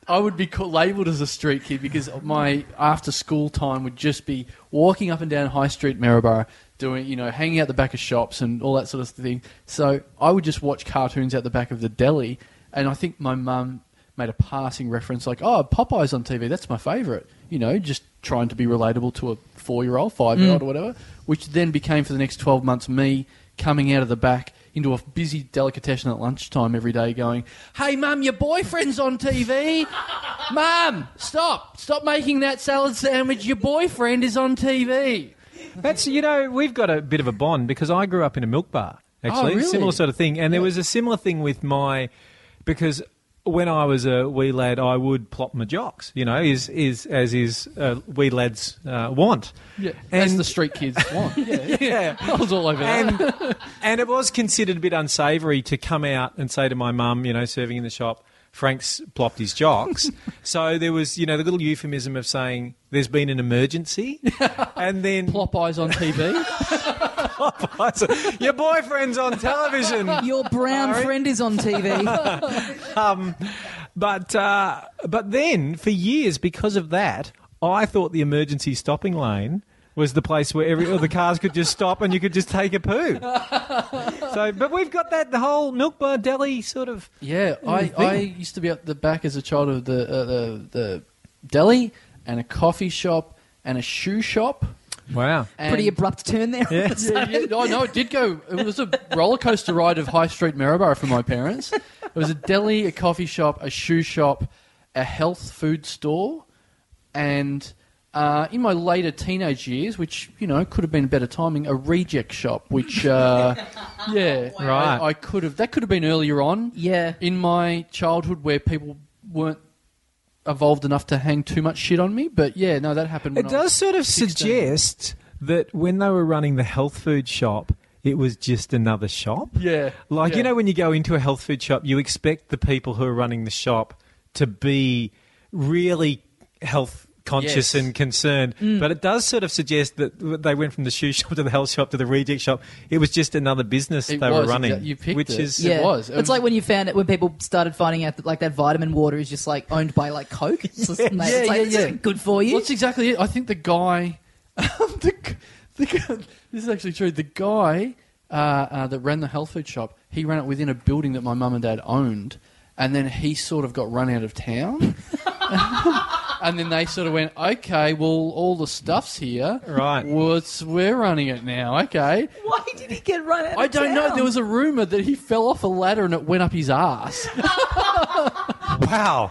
I would be labelled as a street kid because my after school time would just be walking up and down High Street Maryborough, doing you know hanging out the back of shops and all that sort of thing. So I would just watch cartoons out the back of the deli, and I think my mum made a passing reference like, "Oh, Popeyes on TV, that's my favourite." you know, just trying to be relatable to a four year old, five year old,
Mm.
or whatever. Which then became for the next twelve months me coming out of the back into a busy delicatessen at lunchtime every day, going, "Hey, mum, your boyfriend's on TV." Mum, stop! Stop making that salad sandwich. Your boyfriend is on TV.
That's you know we've got a bit of a bond because I grew up in a milk bar actually
Oh, really?
similar sort of thing and there was a similar thing with my because when I was a wee lad I would plop my jocks you know is is as is uh, wee lads uh, want
Yeah, as the street kids want. Yeah,
yeah
I was all over that.
and and it was considered a bit unsavoury to come out and say to my mum, you know, serving in the shop, Frank's plopped his jocks. so there was, you know, the little euphemism of saying there's been an emergency, and then
Plop eyes on TV.
your boyfriend's on television.
Your brown
Sorry.
friend is on TV.
Um, but uh, but then for years, because of that, I thought the emergency stopping lane. Was the place where every all the cars could just stop and you could just take a poo. so, but we've got that the whole milk bar deli sort of
Yeah, I, I used to be at the back as a child of the, uh, the the deli and a coffee shop and a shoe shop.
Wow.
And
Pretty abrupt turn there.
Yeah.
Yeah, yeah, no, no, it did go. It was a roller coaster ride of High Street Maryborough for my parents. It was a deli, a coffee shop, a shoe shop, a health food store, and uh, in my later teenage years, which you know could have been better timing, a reject shop. Which, uh, yeah,
Right.
I, I could have. That could have been earlier on
Yeah.
in my childhood where people weren't evolved enough to hang too much shit on me. But yeah, no, that happened. When
It does sort of
16.
suggest that when they were running the health food shop, it was just another shop.
Yeah,
Like,
yeah.
you know, when you go into a health food shop, you expect the people who are running the shop to be really health conscious
Yes.
and concerned.
Mm.
But it does sort of suggest that they went from the shoe shop to the health shop to the reject shop. It was just another business
It
they were running.
exa- you picked
which
it.
is.
It was. It
It's
was-
like when you found it when people started finding out that like that vitamin water is just like owned by like Coke. It's just, mate,
Yeah,
it's like,
yeah,
this
yeah.
isn't good for you.
Well, that's exactly it. I think the guy, the, the, this is actually true. The guy uh, uh, that ran the health food shop, he ran it within a building that my mum and dad owned, and then he sort of got run out of town. And then they sort of went, okay, well, all the stuff's here.
Right.
Well, it's, we're running it now. Okay.
Why did he get run out?
I
of
don't know.
town?
There was a rumor that he fell off a ladder and it went up his ass.
Wow.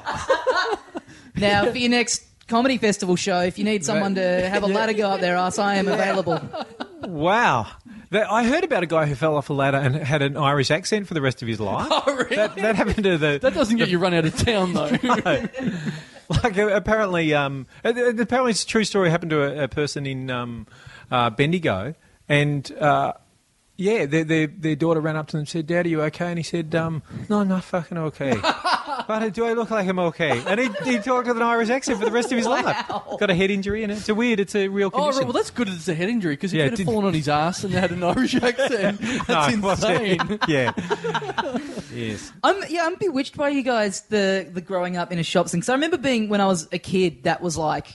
now for your next comedy festival show. If you need someone to have a ladder go up their ass, I am available.
Wow. That, I heard about a guy who fell off a ladder and had an Irish accent for the rest of his life.
Oh, really?
That, that happened to the.
That doesn't get you run out of town, though.
like uh, apparently, um, uh, uh, apparently it's a true story. Happened to a, a person in um, uh, Bendigo, and uh, yeah, their, their their daughter ran up to them and said, "Dad, are you okay?" And he said, um, "No, I'm not fucking okay." but do I look like I'm okay? And he, he talked with an Irish accent for the rest of his life. Got a head injury, and it's a weird. It's a real
Oh,
condition.
right, well, that's good. It's a head injury because if
Yeah,
he had
did-
fallen on his ass and had an Irish accent, that's
No,
insane.
yeah. Yes.
I'm yeah, I'm bewitched by you guys. The the growing up in a shop thing. So I remember being when I was a kid. That was like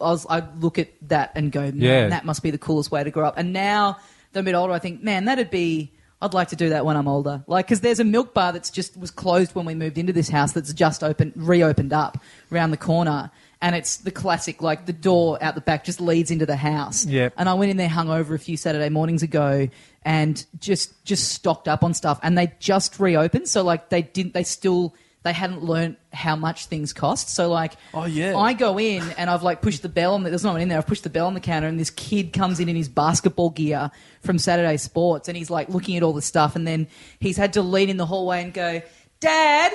I was. I look at that and go, man,
Yeah.
that must be the coolest way to grow up. And now that I'm a bit older, I think, man, that'd be. I'd like to do that when I'm older. Like, because there's a milk bar that's just was closed when we moved into this house. That's just opened, reopened up around the corner. And it's the classic, like the door out the back just leads into the house.
Yep.
And I went in there hungover a few Saturday mornings ago and just just stocked up on stuff. And they just reopened, so like they didn't. They still they hadn't learned how much things cost. So like,
Oh, yeah.
I go in and I've like pushed the bell on. The, there's no one in there. I've pushed the bell on the counter, and this kid comes in in his basketball gear from Saturday Sports, and he's like looking at all the stuff, and then he's had to lean in the hallway and go, "Dad."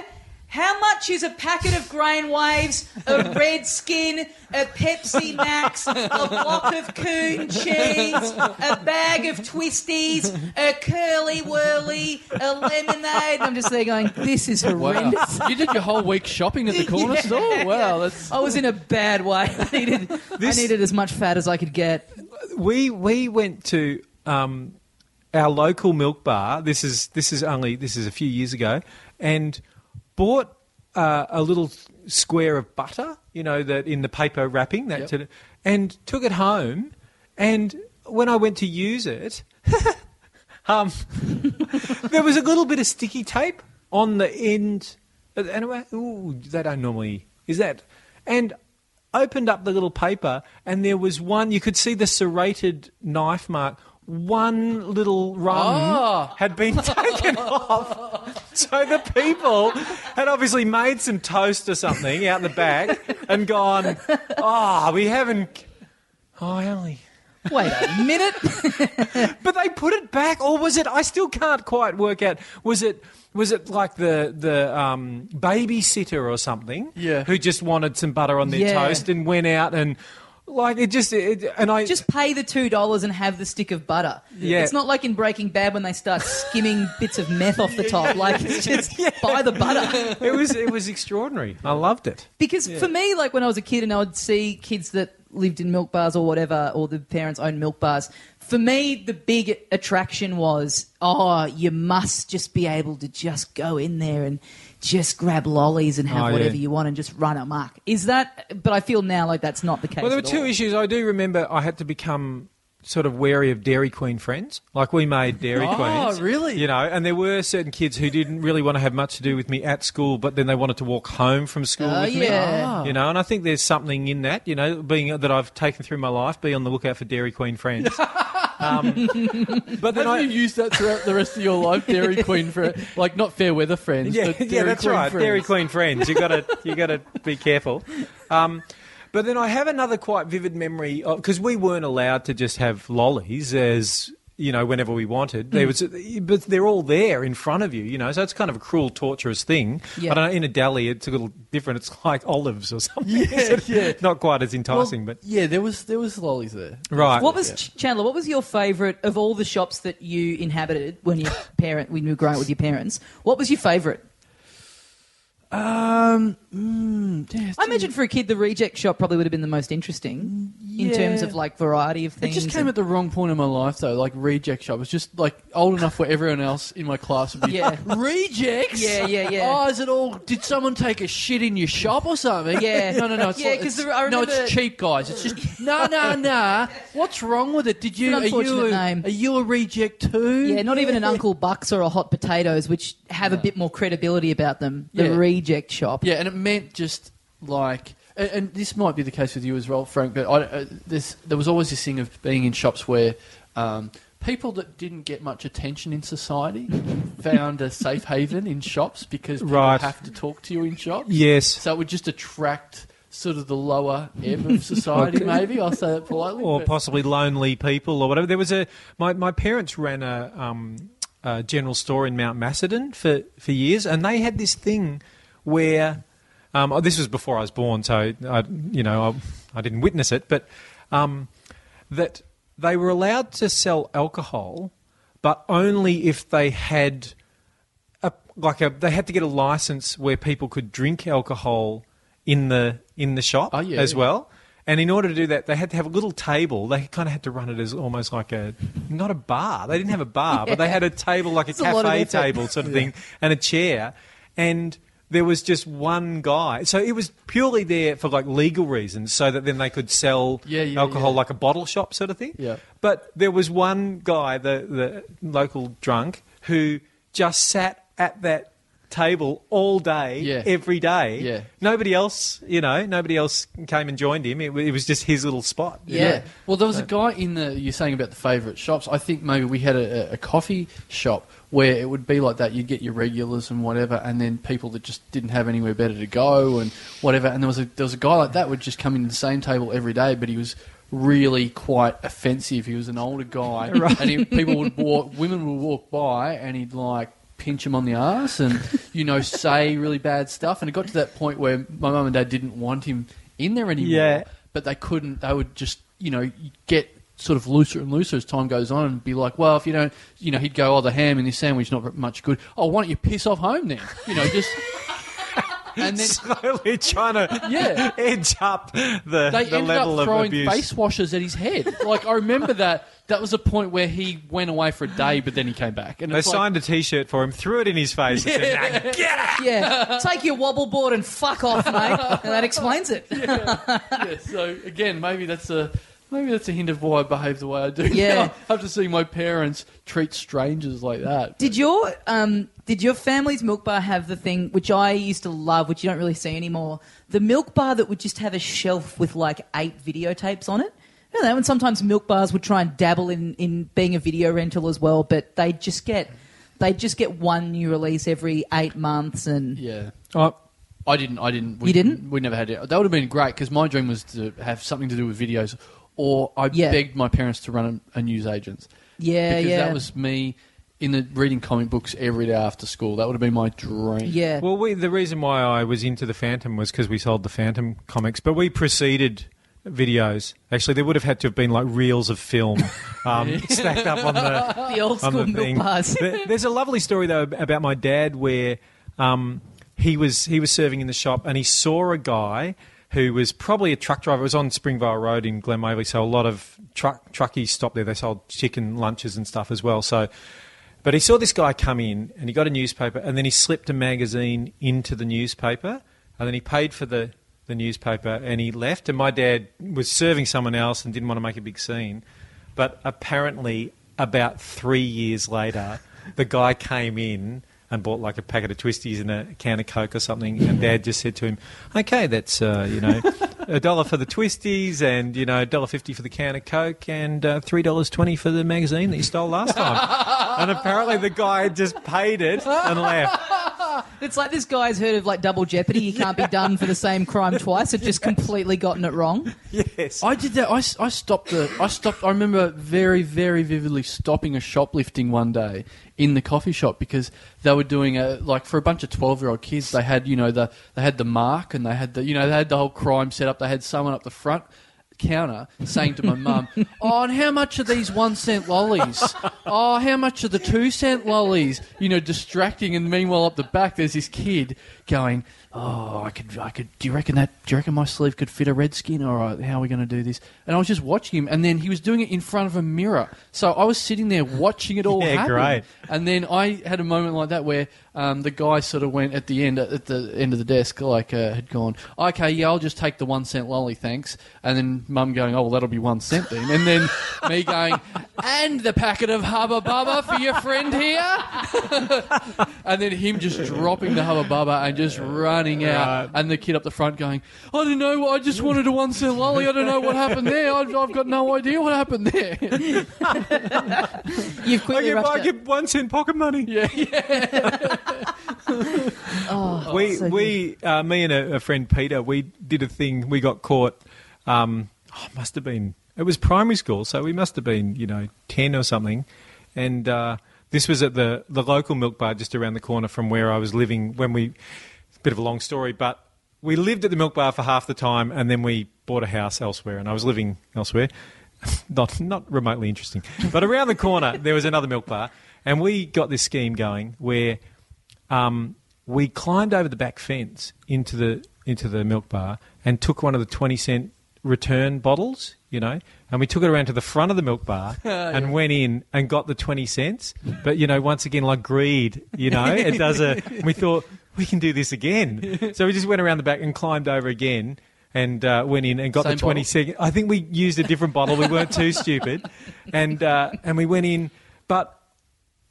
How much is a packet of grain waves, a red skin, a Pepsi Max, a block of coon cheese, a bag of twisties, a curly whirly, a lemonade? I'm just there going, this is
Wow.
horrendous.
you did your whole week shopping at the corner
Yeah.
store? Wow, that's.
I was in a bad way. I needed,
This-
I needed as much fat as I could get.
we we went to um, our local milk bar. This is this is only this is a few years ago, and bought uh, a little square of butter. You know that in the paper wrapping that,
Yep.
to- and took it home. And when I went to use it, um, there was a little bit of sticky tape on the end. And I went, ooh, they don't normally is that, and opened up the little paper, and there was one. You could see the serrated knife mark. One little rung
Ah.
had been taken off. So the people had obviously made some toast or something out in the back and gone, oh, we haven't. Oh, Emily.
Wait a minute.
But they put it back, or was it? I still can't quite work out. Was it? Was it like the the um, babysitter or something?
Yeah.
Who just wanted some butter on their
Yeah.
toast and went out and like it just it, and I
Just pay the two dollars and have the stick of butter.
Yeah.
It's not like in Breaking Bad when they start skimming bits of meth off the top. Like it's just buy the butter.
it was it was extraordinary. I loved it.
Because for me, like when I was a kid and I would see kids that lived in milk bars or whatever, or the parents owned milk bars, for me, the big attraction was, oh, you must just be able to just go in there and just grab lollies and have
Oh, yeah.
whatever you want and just run amok. Is that, but I feel now like that's not the case.
Well, there were
at
two
all.
issues. I do remember I had to become sort of wary of Dairy Queen friends. Like we made Dairy
Oh,
Queens.
really?
You know, and there were certain kids who didn't really want to have much to do with me at school, but then they wanted to walk home from school
Oh,
with me.
yeah. Oh.
You know, and I think there's something in that, you know, being that I've taken through my life, be on the lookout for Dairy Queen friends. um, but then
Have
I,
you used that throughout the rest of your life, Dairy Queen for like not fair weather friends,
yeah,
but Dairy
yeah, that's
Queen
right.
friends.
Dairy Queen friends. You got to you got to be careful. Um, but then I have another quite vivid memory because we weren't allowed to just have lollies as you know whenever we wanted. There mm. was, but they're all there in front of you. You know, so it's kind of a cruel, torturous thing.
Yeah.
I don't know. In a deli, it's a little different. It's like olives or something.
Yeah, yeah.
Not quite as
Well,
enticing, but
yeah, there was there was lollies there.
right.
What was Ch- Chandler? What was your favourite of all the shops that you inhabited when your parent when you were growing up with your parents? What was your favourite?
Um, mm,
I imagine for a kid, the reject shop probably would have been the most interesting in
Yeah.
terms of like variety of things.
It just came
and-
at the wrong point in my life, though. Like reject shop. Was just like old enough where everyone else in my class would be
Yeah.
rejects.
Yeah, yeah, yeah.
Oh, is it all? Did someone take a shit in your shop or something?
Yeah.
No, no, no. It's
Yeah, 'cause
it's-
the- I
no, it's cheap, guys. It's just no, no, no. What's wrong with it? Did you? are you? A,
name.
Are you a reject too?
yeah, not even an Uncle Bucks or a Hot Potatoes, which have a bit more credibility about them. The
Yeah.
reject shop.
Yeah, and it meant just like, and, and this might be the case with you as well, Frank. But I, uh, this, there was always this thing of being in shops where um, people that didn't get much attention in society found a safe haven in shops because people
Right.
have to talk to you in shops.
yes.
So it would just attract sort of the lower ebb of society. maybe I'll say that politely.
or
but-
possibly lonely people or whatever. There was a my my parents ran a, um, a general store in Mount Macedon for for years, and they had this thing where um, oh, this was before I was born, so I you know I, I didn't witness it, but um, that they were allowed to sell alcohol, but only if they had a, like a they had to get a license where people could drink alcohol in the in the shop
Oh, yeah,
as
yeah.
well. And in order to do that, they had to have a little table. They kind of had to run it as almost like a not a bar. They didn't have a bar, but they had a table like a
It's a lot of
cafe
effort.
table sort of thing, and a chair. And there was just one guy, so it was purely there for like legal reasons, so that then they could sell
Yeah, yeah,
alcohol
yeah.
like a bottle shop sort of thing.
Yeah.
But there was one guy, the the local drunk, who just sat at that table all day,
Yeah.
every day.
Yeah.
Nobody else, you know, nobody else came and joined him. It, it was just his little spot. you
Yeah.
know.
Well, there was a guy in the. You're saying about the favourite shops. I think maybe we had a, a coffee shop where it would be like that. You'd get your regulars and whatever, and then people that just didn't have anywhere better to go and whatever. And there was a there was a guy like that would just come in the same table every day, but he was really quite offensive. He was an older guy, and he, people would walk, women would walk by, and he'd like pinch him on the ass and you know say really bad stuff. And it got to that point where my mum and dad didn't want him in there anymore
Yeah.
but they couldn't. They would just, you know, get sort of looser and looser as time goes on, and be like, well, if you don't, you know, he'd go, oh, the ham in this sandwich not much good. Oh, why don't you piss off home then? You know, just. And then
Slowly trying to
Yeah.
edge up the,
they
the
ended
level
up
of
throwing
abuse.
face washers at his head. Like I remember that. That was a point where he went away for a day, but then he came back. And
they
it's like,
signed a T-shirt for him, threw it in his face, and said, "Nah, get out."
Yeah, take your wobble board and fuck off, mate. And that explains it.
yeah, so again, maybe that's a Maybe that's a hint of why I behave the way I do.
Yeah.
now, after seeing my parents treat strangers like that.
Did your um did your family's milk bar have the thing which I used to love, which you don't really see anymore? The milk bar that would just have a shelf with like eight videotapes on it. You know that when sometimes milk bars would try and dabble in, in being a video rental as well, but they just get they just get one new release every eight months and
Yeah.
Oh,
I didn't. I didn't. We,
You didn't?
We never had it. That would have been great because my dream was to have something to do with videos, or I
Yeah.
begged my parents to run a, a news agents.
yeah,
because
yeah.
that was me in the reading comic books every day after school. That would have been my dream.
yeah.
Well, we, the reason why I was into the Phantom was because we sold the Phantom comics, but we preceded videos. Actually, there would have had to have been like reels of film um, stacked up on the
the old
on
school
the
milk
thing.
bars.
There's a lovely story though about my dad where um, he was he was serving in the shop and he saw a guy who was probably a truck driver. It was on Springvale Road in Glen Waverley, so a lot of truck truckies stopped there. They sold chicken lunches and stuff as well. So. But he saw this guy come in and he got a newspaper and then he slipped a magazine into the newspaper and then he paid for the, the newspaper and he left. And my dad was serving someone else and didn't want to make a big scene. But apparently, about three years later, the guy came in and bought like a packet of twisties and a can of coke or something. And Dad just said to him, "Okay, that's uh, you know a dollar for the twisties and you know a dollar fifty for the can of coke and uh, three dollars twenty for the magazine that you stole last time." and apparently, the guy just paid it and left.
It's like this guy's heard of like double jeopardy. You can't be done for the same crime twice. It just completely gotten it wrong.
Yes.
I did that. I, I stopped the. I stopped. I remember very, very vividly stopping a shoplifting one day in the coffee shop because they were doing a like for a bunch of twelve year old kids. They had you know the they had the mark and they had the you know they had the whole crime set up. They had someone up the front counter saying to my mum, "Oh, and how much are these one cent lollies? Oh, how much are the two cent lollies?" You know, distracting, and meanwhile up the back there's this kid going, "Oh, I could, I could. Do you reckon that? Do you reckon my sleeve could fit a redskin? All right, how are we going to do this?" And I was just watching him, and then he was doing it in front of a mirror. So I was sitting there watching it all
Yeah,
happen.
great.
And then I had a moment like that where um, the guy sort of went at the end at the end of the desk, like uh, had gone, "Okay, yeah, I'll just take the one cent lolly, thanks." And then Mum going, "Oh, well, that'll be one cent then." And then me going, "And the packet of Hubba Bubba for your friend here." and then him just dropping the Hubba Bubba and just running out,
Right.
and the kid up the front going, "I don't know, I just wanted a one cent lolly. I don't know what happened there. I've, I've got no idea what happened there."
You've
I
quickly
get,
rushed
I
out.
get one cent pocket money.
yeah, yeah.
Oh,
we
so
we uh, me and a, a friend Peter we did a thing. We got caught. Um, oh, must have been it was primary school, so we must have been you know ten or something. And uh, this was at the the local milk bar just around the corner from where I was living when we. Bit of a long story, but we lived at the milk bar for half the time, and then we bought a house elsewhere, and I was living elsewhere. not not remotely interesting, but around the corner there was another milk bar, and we got this scheme going where um, we climbed over the back fence into the into the milk bar and took one of the twenty cent return bottles, you know, and we took it around to the front of the milk bar and went in and got the twenty cents. But you know, once again, like greed, you know, it does a. We thought we can do this again, so we just went around the back and climbed over again. And uh, went in and got
Same
the twenty second. I think we used a different bottle. We weren't too stupid, and uh, and we went in. But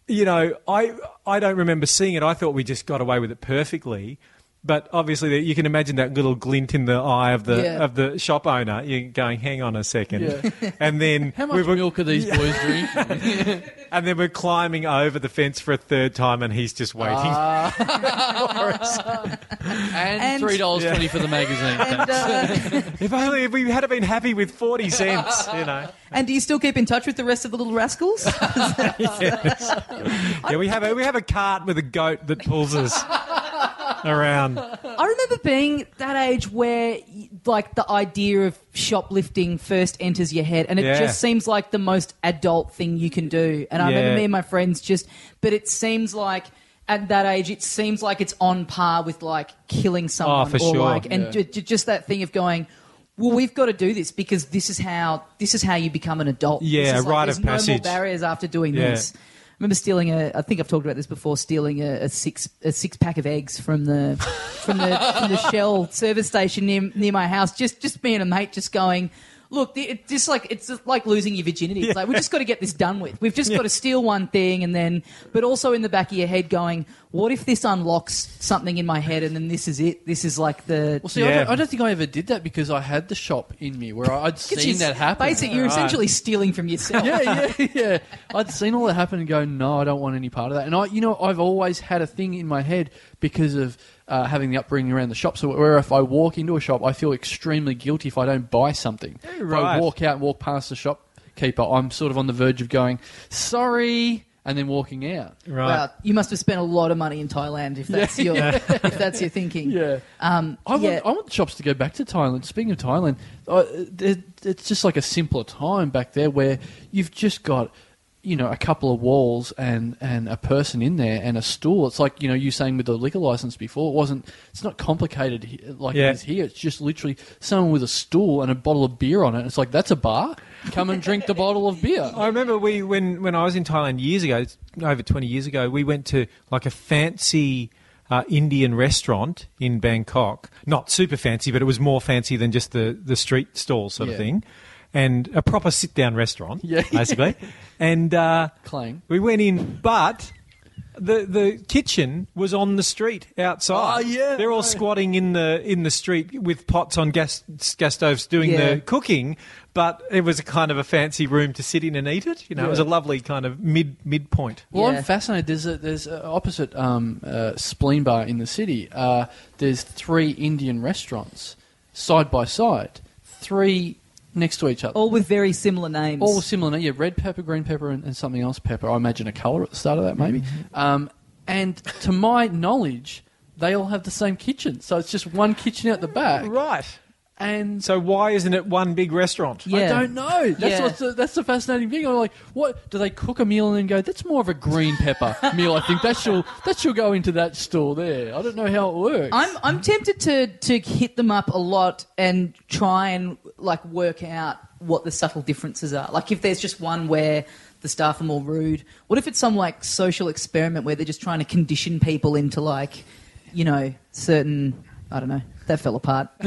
you know, I I don't remember seeing it. I thought we just got away with it perfectly. But obviously, you can imagine that little glint in the eye of the
Yeah.
of the shop owner. You're going, "Hang on a second.
Yeah.
and then
How
we
much
were,
milk are these boys drinking?
and then we're climbing over the fence for a third time, and he's just waiting.
and
And-
three dollars twenty for the magazine.
And, uh,
if only if we had been happy with forty cents, you know.
and do you still keep in touch with the rest of the little rascals?
Yeah, we have a we have a cart with a goat that pulls us around.
I remember being that age where, like, the idea of shoplifting first enters your head, and it
Yeah.
just seems like the most adult thing you can do. And I
Yeah.
remember me and my friends just, but it seems like. At that age, it seems like it's on par with like killing oh, someone,
Oh, for
or
sure.
like, and
Yeah.
ju- ju- just that thing of going, well, we've got to do this because this is how this is how you become an adult.
Yeah,
This is like,
rite
there's
of
no
passage.
more barriers after doing
Yeah.
this. I remember stealing a. I think I've talked about this before. Stealing a, a six a six pack of eggs from the from the from the Shell service station near near my house. Just just me and a mate just going. Look, it's just like it's just like losing your virginity. It's like we just got to get this done with. We've just got to steal one thing, and then, but also in the back of your head, going, "What if this unlocks something in my head, and then this is it? This is like the."
Well, see, I, don't, I don't think I ever did that because I had the shop in me where I'd seen that happen.
Basically, you're
Right.
essentially stealing from yourself.
yeah, yeah, yeah. I'd seen all that happen and go, no, I don't want any part of that. And I, you know, I've always had a thing in my head because of uh, having the upbringing around the shop. So where if I walk into a shop, I feel extremely guilty if I don't buy something. If I walk out and walk past the shopkeeper, I'm sort of on the verge of going, sorry, and then walking out.
Right.
Well, you must have spent a lot of money in Thailand if that's your if that's your thinking.
Yeah.
Um,
I want,
yeah.
I want the shops to go back to Thailand. Speaking of Thailand, uh, it, it's just like a simpler time back there where you've just got, you know, a couple of walls and, and a person in there and a stool. It's like, you know, you saying with the liquor license before, it wasn't, it's not complicated like
Yeah.
it is here. It's just literally someone with a stool and a bottle of beer on it. It's like, that's a bar. Come and drink the bottle of beer.
I remember we when when I was in Thailand years ago, over twenty years ago, we went to like a fancy uh, Indian restaurant in Bangkok. Not super fancy, but it was more fancy than just the the street stall sort of thing, and a proper sit down restaurant,
Yeah.
basically. and uh,
Clang.
we went in, but. The the kitchen was on the street outside.
Oh, yeah,
they're all
right.
squatting in the in the street with pots on gas gas stoves doing
Yeah.
the cooking, but it was a kind of a fancy room to sit in and eat it. You know, it was a lovely kind of mid midpoint.
Well,
Yeah.
I'm fascinated. There's a, there's a opposite um, uh, spleen bar in the city. Uh, there's three Indian restaurants side by side, three next to each other.
all with very similar names.
All similar, yeah. Red pepper, green pepper, and, and something else pepper. I imagine a colour at the start of that, maybe. Um, and to my knowledge, they all have the same kitchen, so it's just one kitchen out the back.
Right.
And
So why isn't it one big restaurant?
Yeah.
I don't know. That's
Yeah.
what's the, that's the fascinating thing. I'm like, what do they cook a meal and then go? That's more of a green pepper meal. I think that should that should go into that store there. I don't know how it works.
I'm I'm tempted to to hit them up a lot and try and like work out what the subtle differences are. Like if there's just one where the staff are more rude. What if it's some like social experiment where they're just trying to condition people into like, you know, certain I don't know. That fell apart.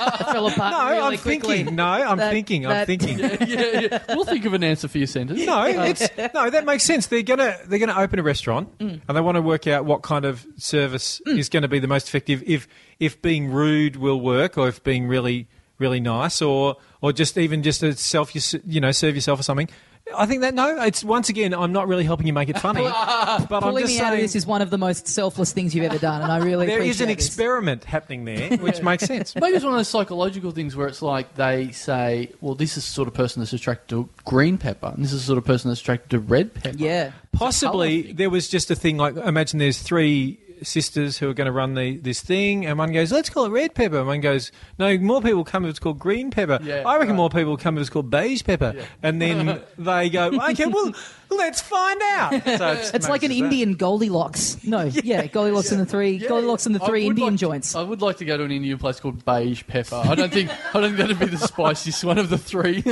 fell apart.
No,
really
I'm
quickly.
thinking. No, I'm
That-
thinking. I'm
that-
thinking.
yeah, yeah. We'll think of an answer for your sentence.
No, it's no. That makes sense. They're gonna they're gonna open a restaurant,
Mm.
and they want to work out what kind of service is going to be the most effective. If if being rude will work, or if being really really nice, or or just even just a self you know serve yourself or something. I think that no, it's once again. I'm not really helping you make it funny, but I'm
Pulling
just
me out of
saying
this is one of the most selfless things you've ever done, and I really
there is an
this.
experiment happening there, which makes sense.
Maybe it's one of those psychological things where it's like they say, well, this is the sort of person that's attracted to green pepper, and this is the sort of person that's attracted to red pepper.
Yeah.
Possibly there was just a thing like imagine there's three sisters who are going to run the, this thing, and one goes, "Let's call it red pepper," and one goes, "No, more people come if it's called green pepper."
Yeah,
I reckon
right.
more people come if it's called beige pepper,
Yeah.
and then they go, "Okay, well, let's find out." So
It's like an
makes that.
Indian Goldilocks. No, yeah, Goldilocks and the three Goldilocks and the three Indian
like
joints.
I would like to go to an Indian place called Beige Pepper. I don't think I don't think that'd be the spiciest one of the three.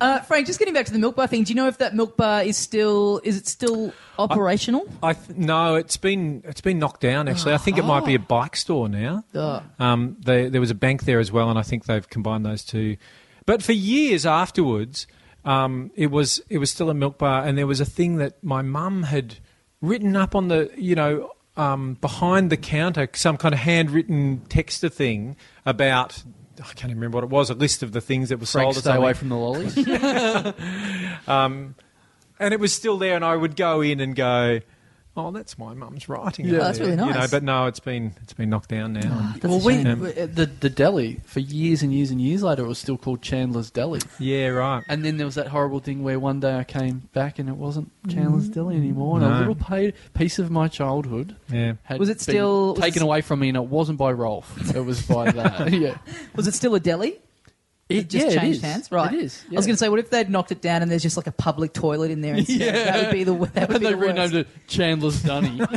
Uh, Frank, just getting back to the milk bar thing. Do you know if that milk bar is still is it still operational?
I th- no, it's been it's been knocked down. Actually, I think it might be a bike store now.
Ugh.
Um, they, there was a bank there as well, and I think they've combined those two. But for years afterwards, um, it was it was still a milk bar, and there was a thing that my mum had written up on the you know um, behind the counter, some kind of handwritten texter thing about. I can't even remember what it was. A list of the things that were
Frank,
sold. or
stay away from the lollies.
Um, and it was still there, and I would go in and go, "Oh, that's my mum's writing."
Yeah. Oh,
that's
there,"
really
You know, but no, it's been it's been knocked down now.
Ah, that's
well, we,
shame.
the the deli for years and years and years later, it was still called Chandler's Deli.
yeah, right.
And then there was that horrible thing where one day I came back and it wasn't Chandler's mm. Deli anymore, and
No.
a little pa- piece of my childhood
Yeah.
had
Was it
been
still- was
taken
it-
away from me, and it wasn't by Rolf. It was by that. yeah,
Was it still a deli? It just
yeah,
changed
is.
hands, right?
It is.
I was going to say, what if they'd knocked it down and there's just like a public toilet in there? Instead?
Yeah.
that would be the that would
and
be
they
the worst.
renamed it Chandler's Dunny.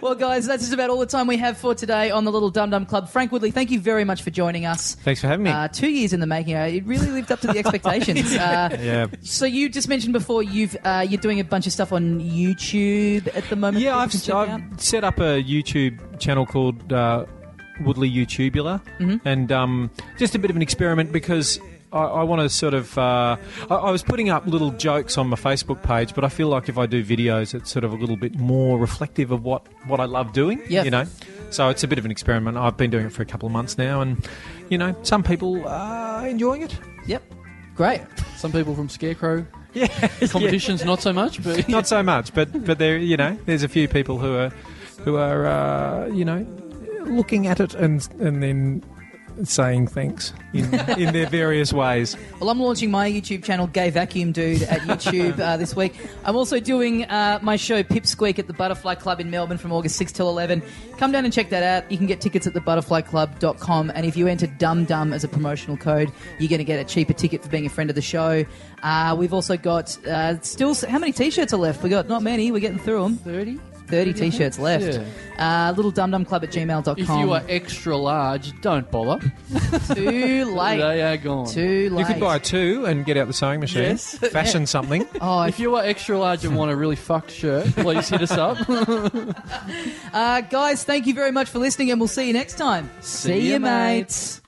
Well, guys, that's just about all the time we have for today on the Little Dum Dum Club. Frank Woodley, thank you very much for joining us.
Thanks for having me.
Uh, two years in the making. Uh, it really lived up to the expectations. uh,
yeah.
So you just mentioned before you've uh, you're doing a bunch of stuff on YouTube at the moment.
Yeah, I've,
can check out?
I've set up a YouTube channel called uh, Woodley YouTubular,
Mm-hmm.
and um, just a bit of an experiment because. I, I want to sort of. Uh, I, I was putting up little jokes on my Facebook page, but I feel like if I do videos, it's sort of a little bit more reflective of what, what I love doing.
Yep.
You know, so it's a bit of an experiment. I've been doing it for a couple of months now, and you know, some people are enjoying it.
Yep. Great.
Some people from Scarecrow
Yeah,
competitions, not so much, but
not so much, but but there, you know, there's a few people who are who are uh, you know looking at it and and then saying thanks in in their various ways.
Well, I'm launching my YouTube channel, Gay Vacuum Dude, at YouTube uh, this week. I'm also doing uh, my show, Pipsqueak, at the Butterfly Club in Melbourne from August 6 till 11. Come down and check that out. You can get tickets at thebutterflyclub.com. And if you enter Dum Dum as a promotional code, you're going to get a cheaper ticket for being a friend of the show. Uh, we've also got uh, still, how many t shirts are left? we got not many. We're getting through them.
30?
30 t shirts left.
Yeah.
Uh, little dumdumclub at gmail.com.
If you are extra large, don't bother.
too late.
They are gone.
Too late.
You could buy two and get out the sewing machine,
Yes.
fashion something.
Oh,
If you are extra large and want a really fucked shirt, please hit us up.
Uh, guys, thank you very much for listening, and we'll see you next time.
See ya,
mates.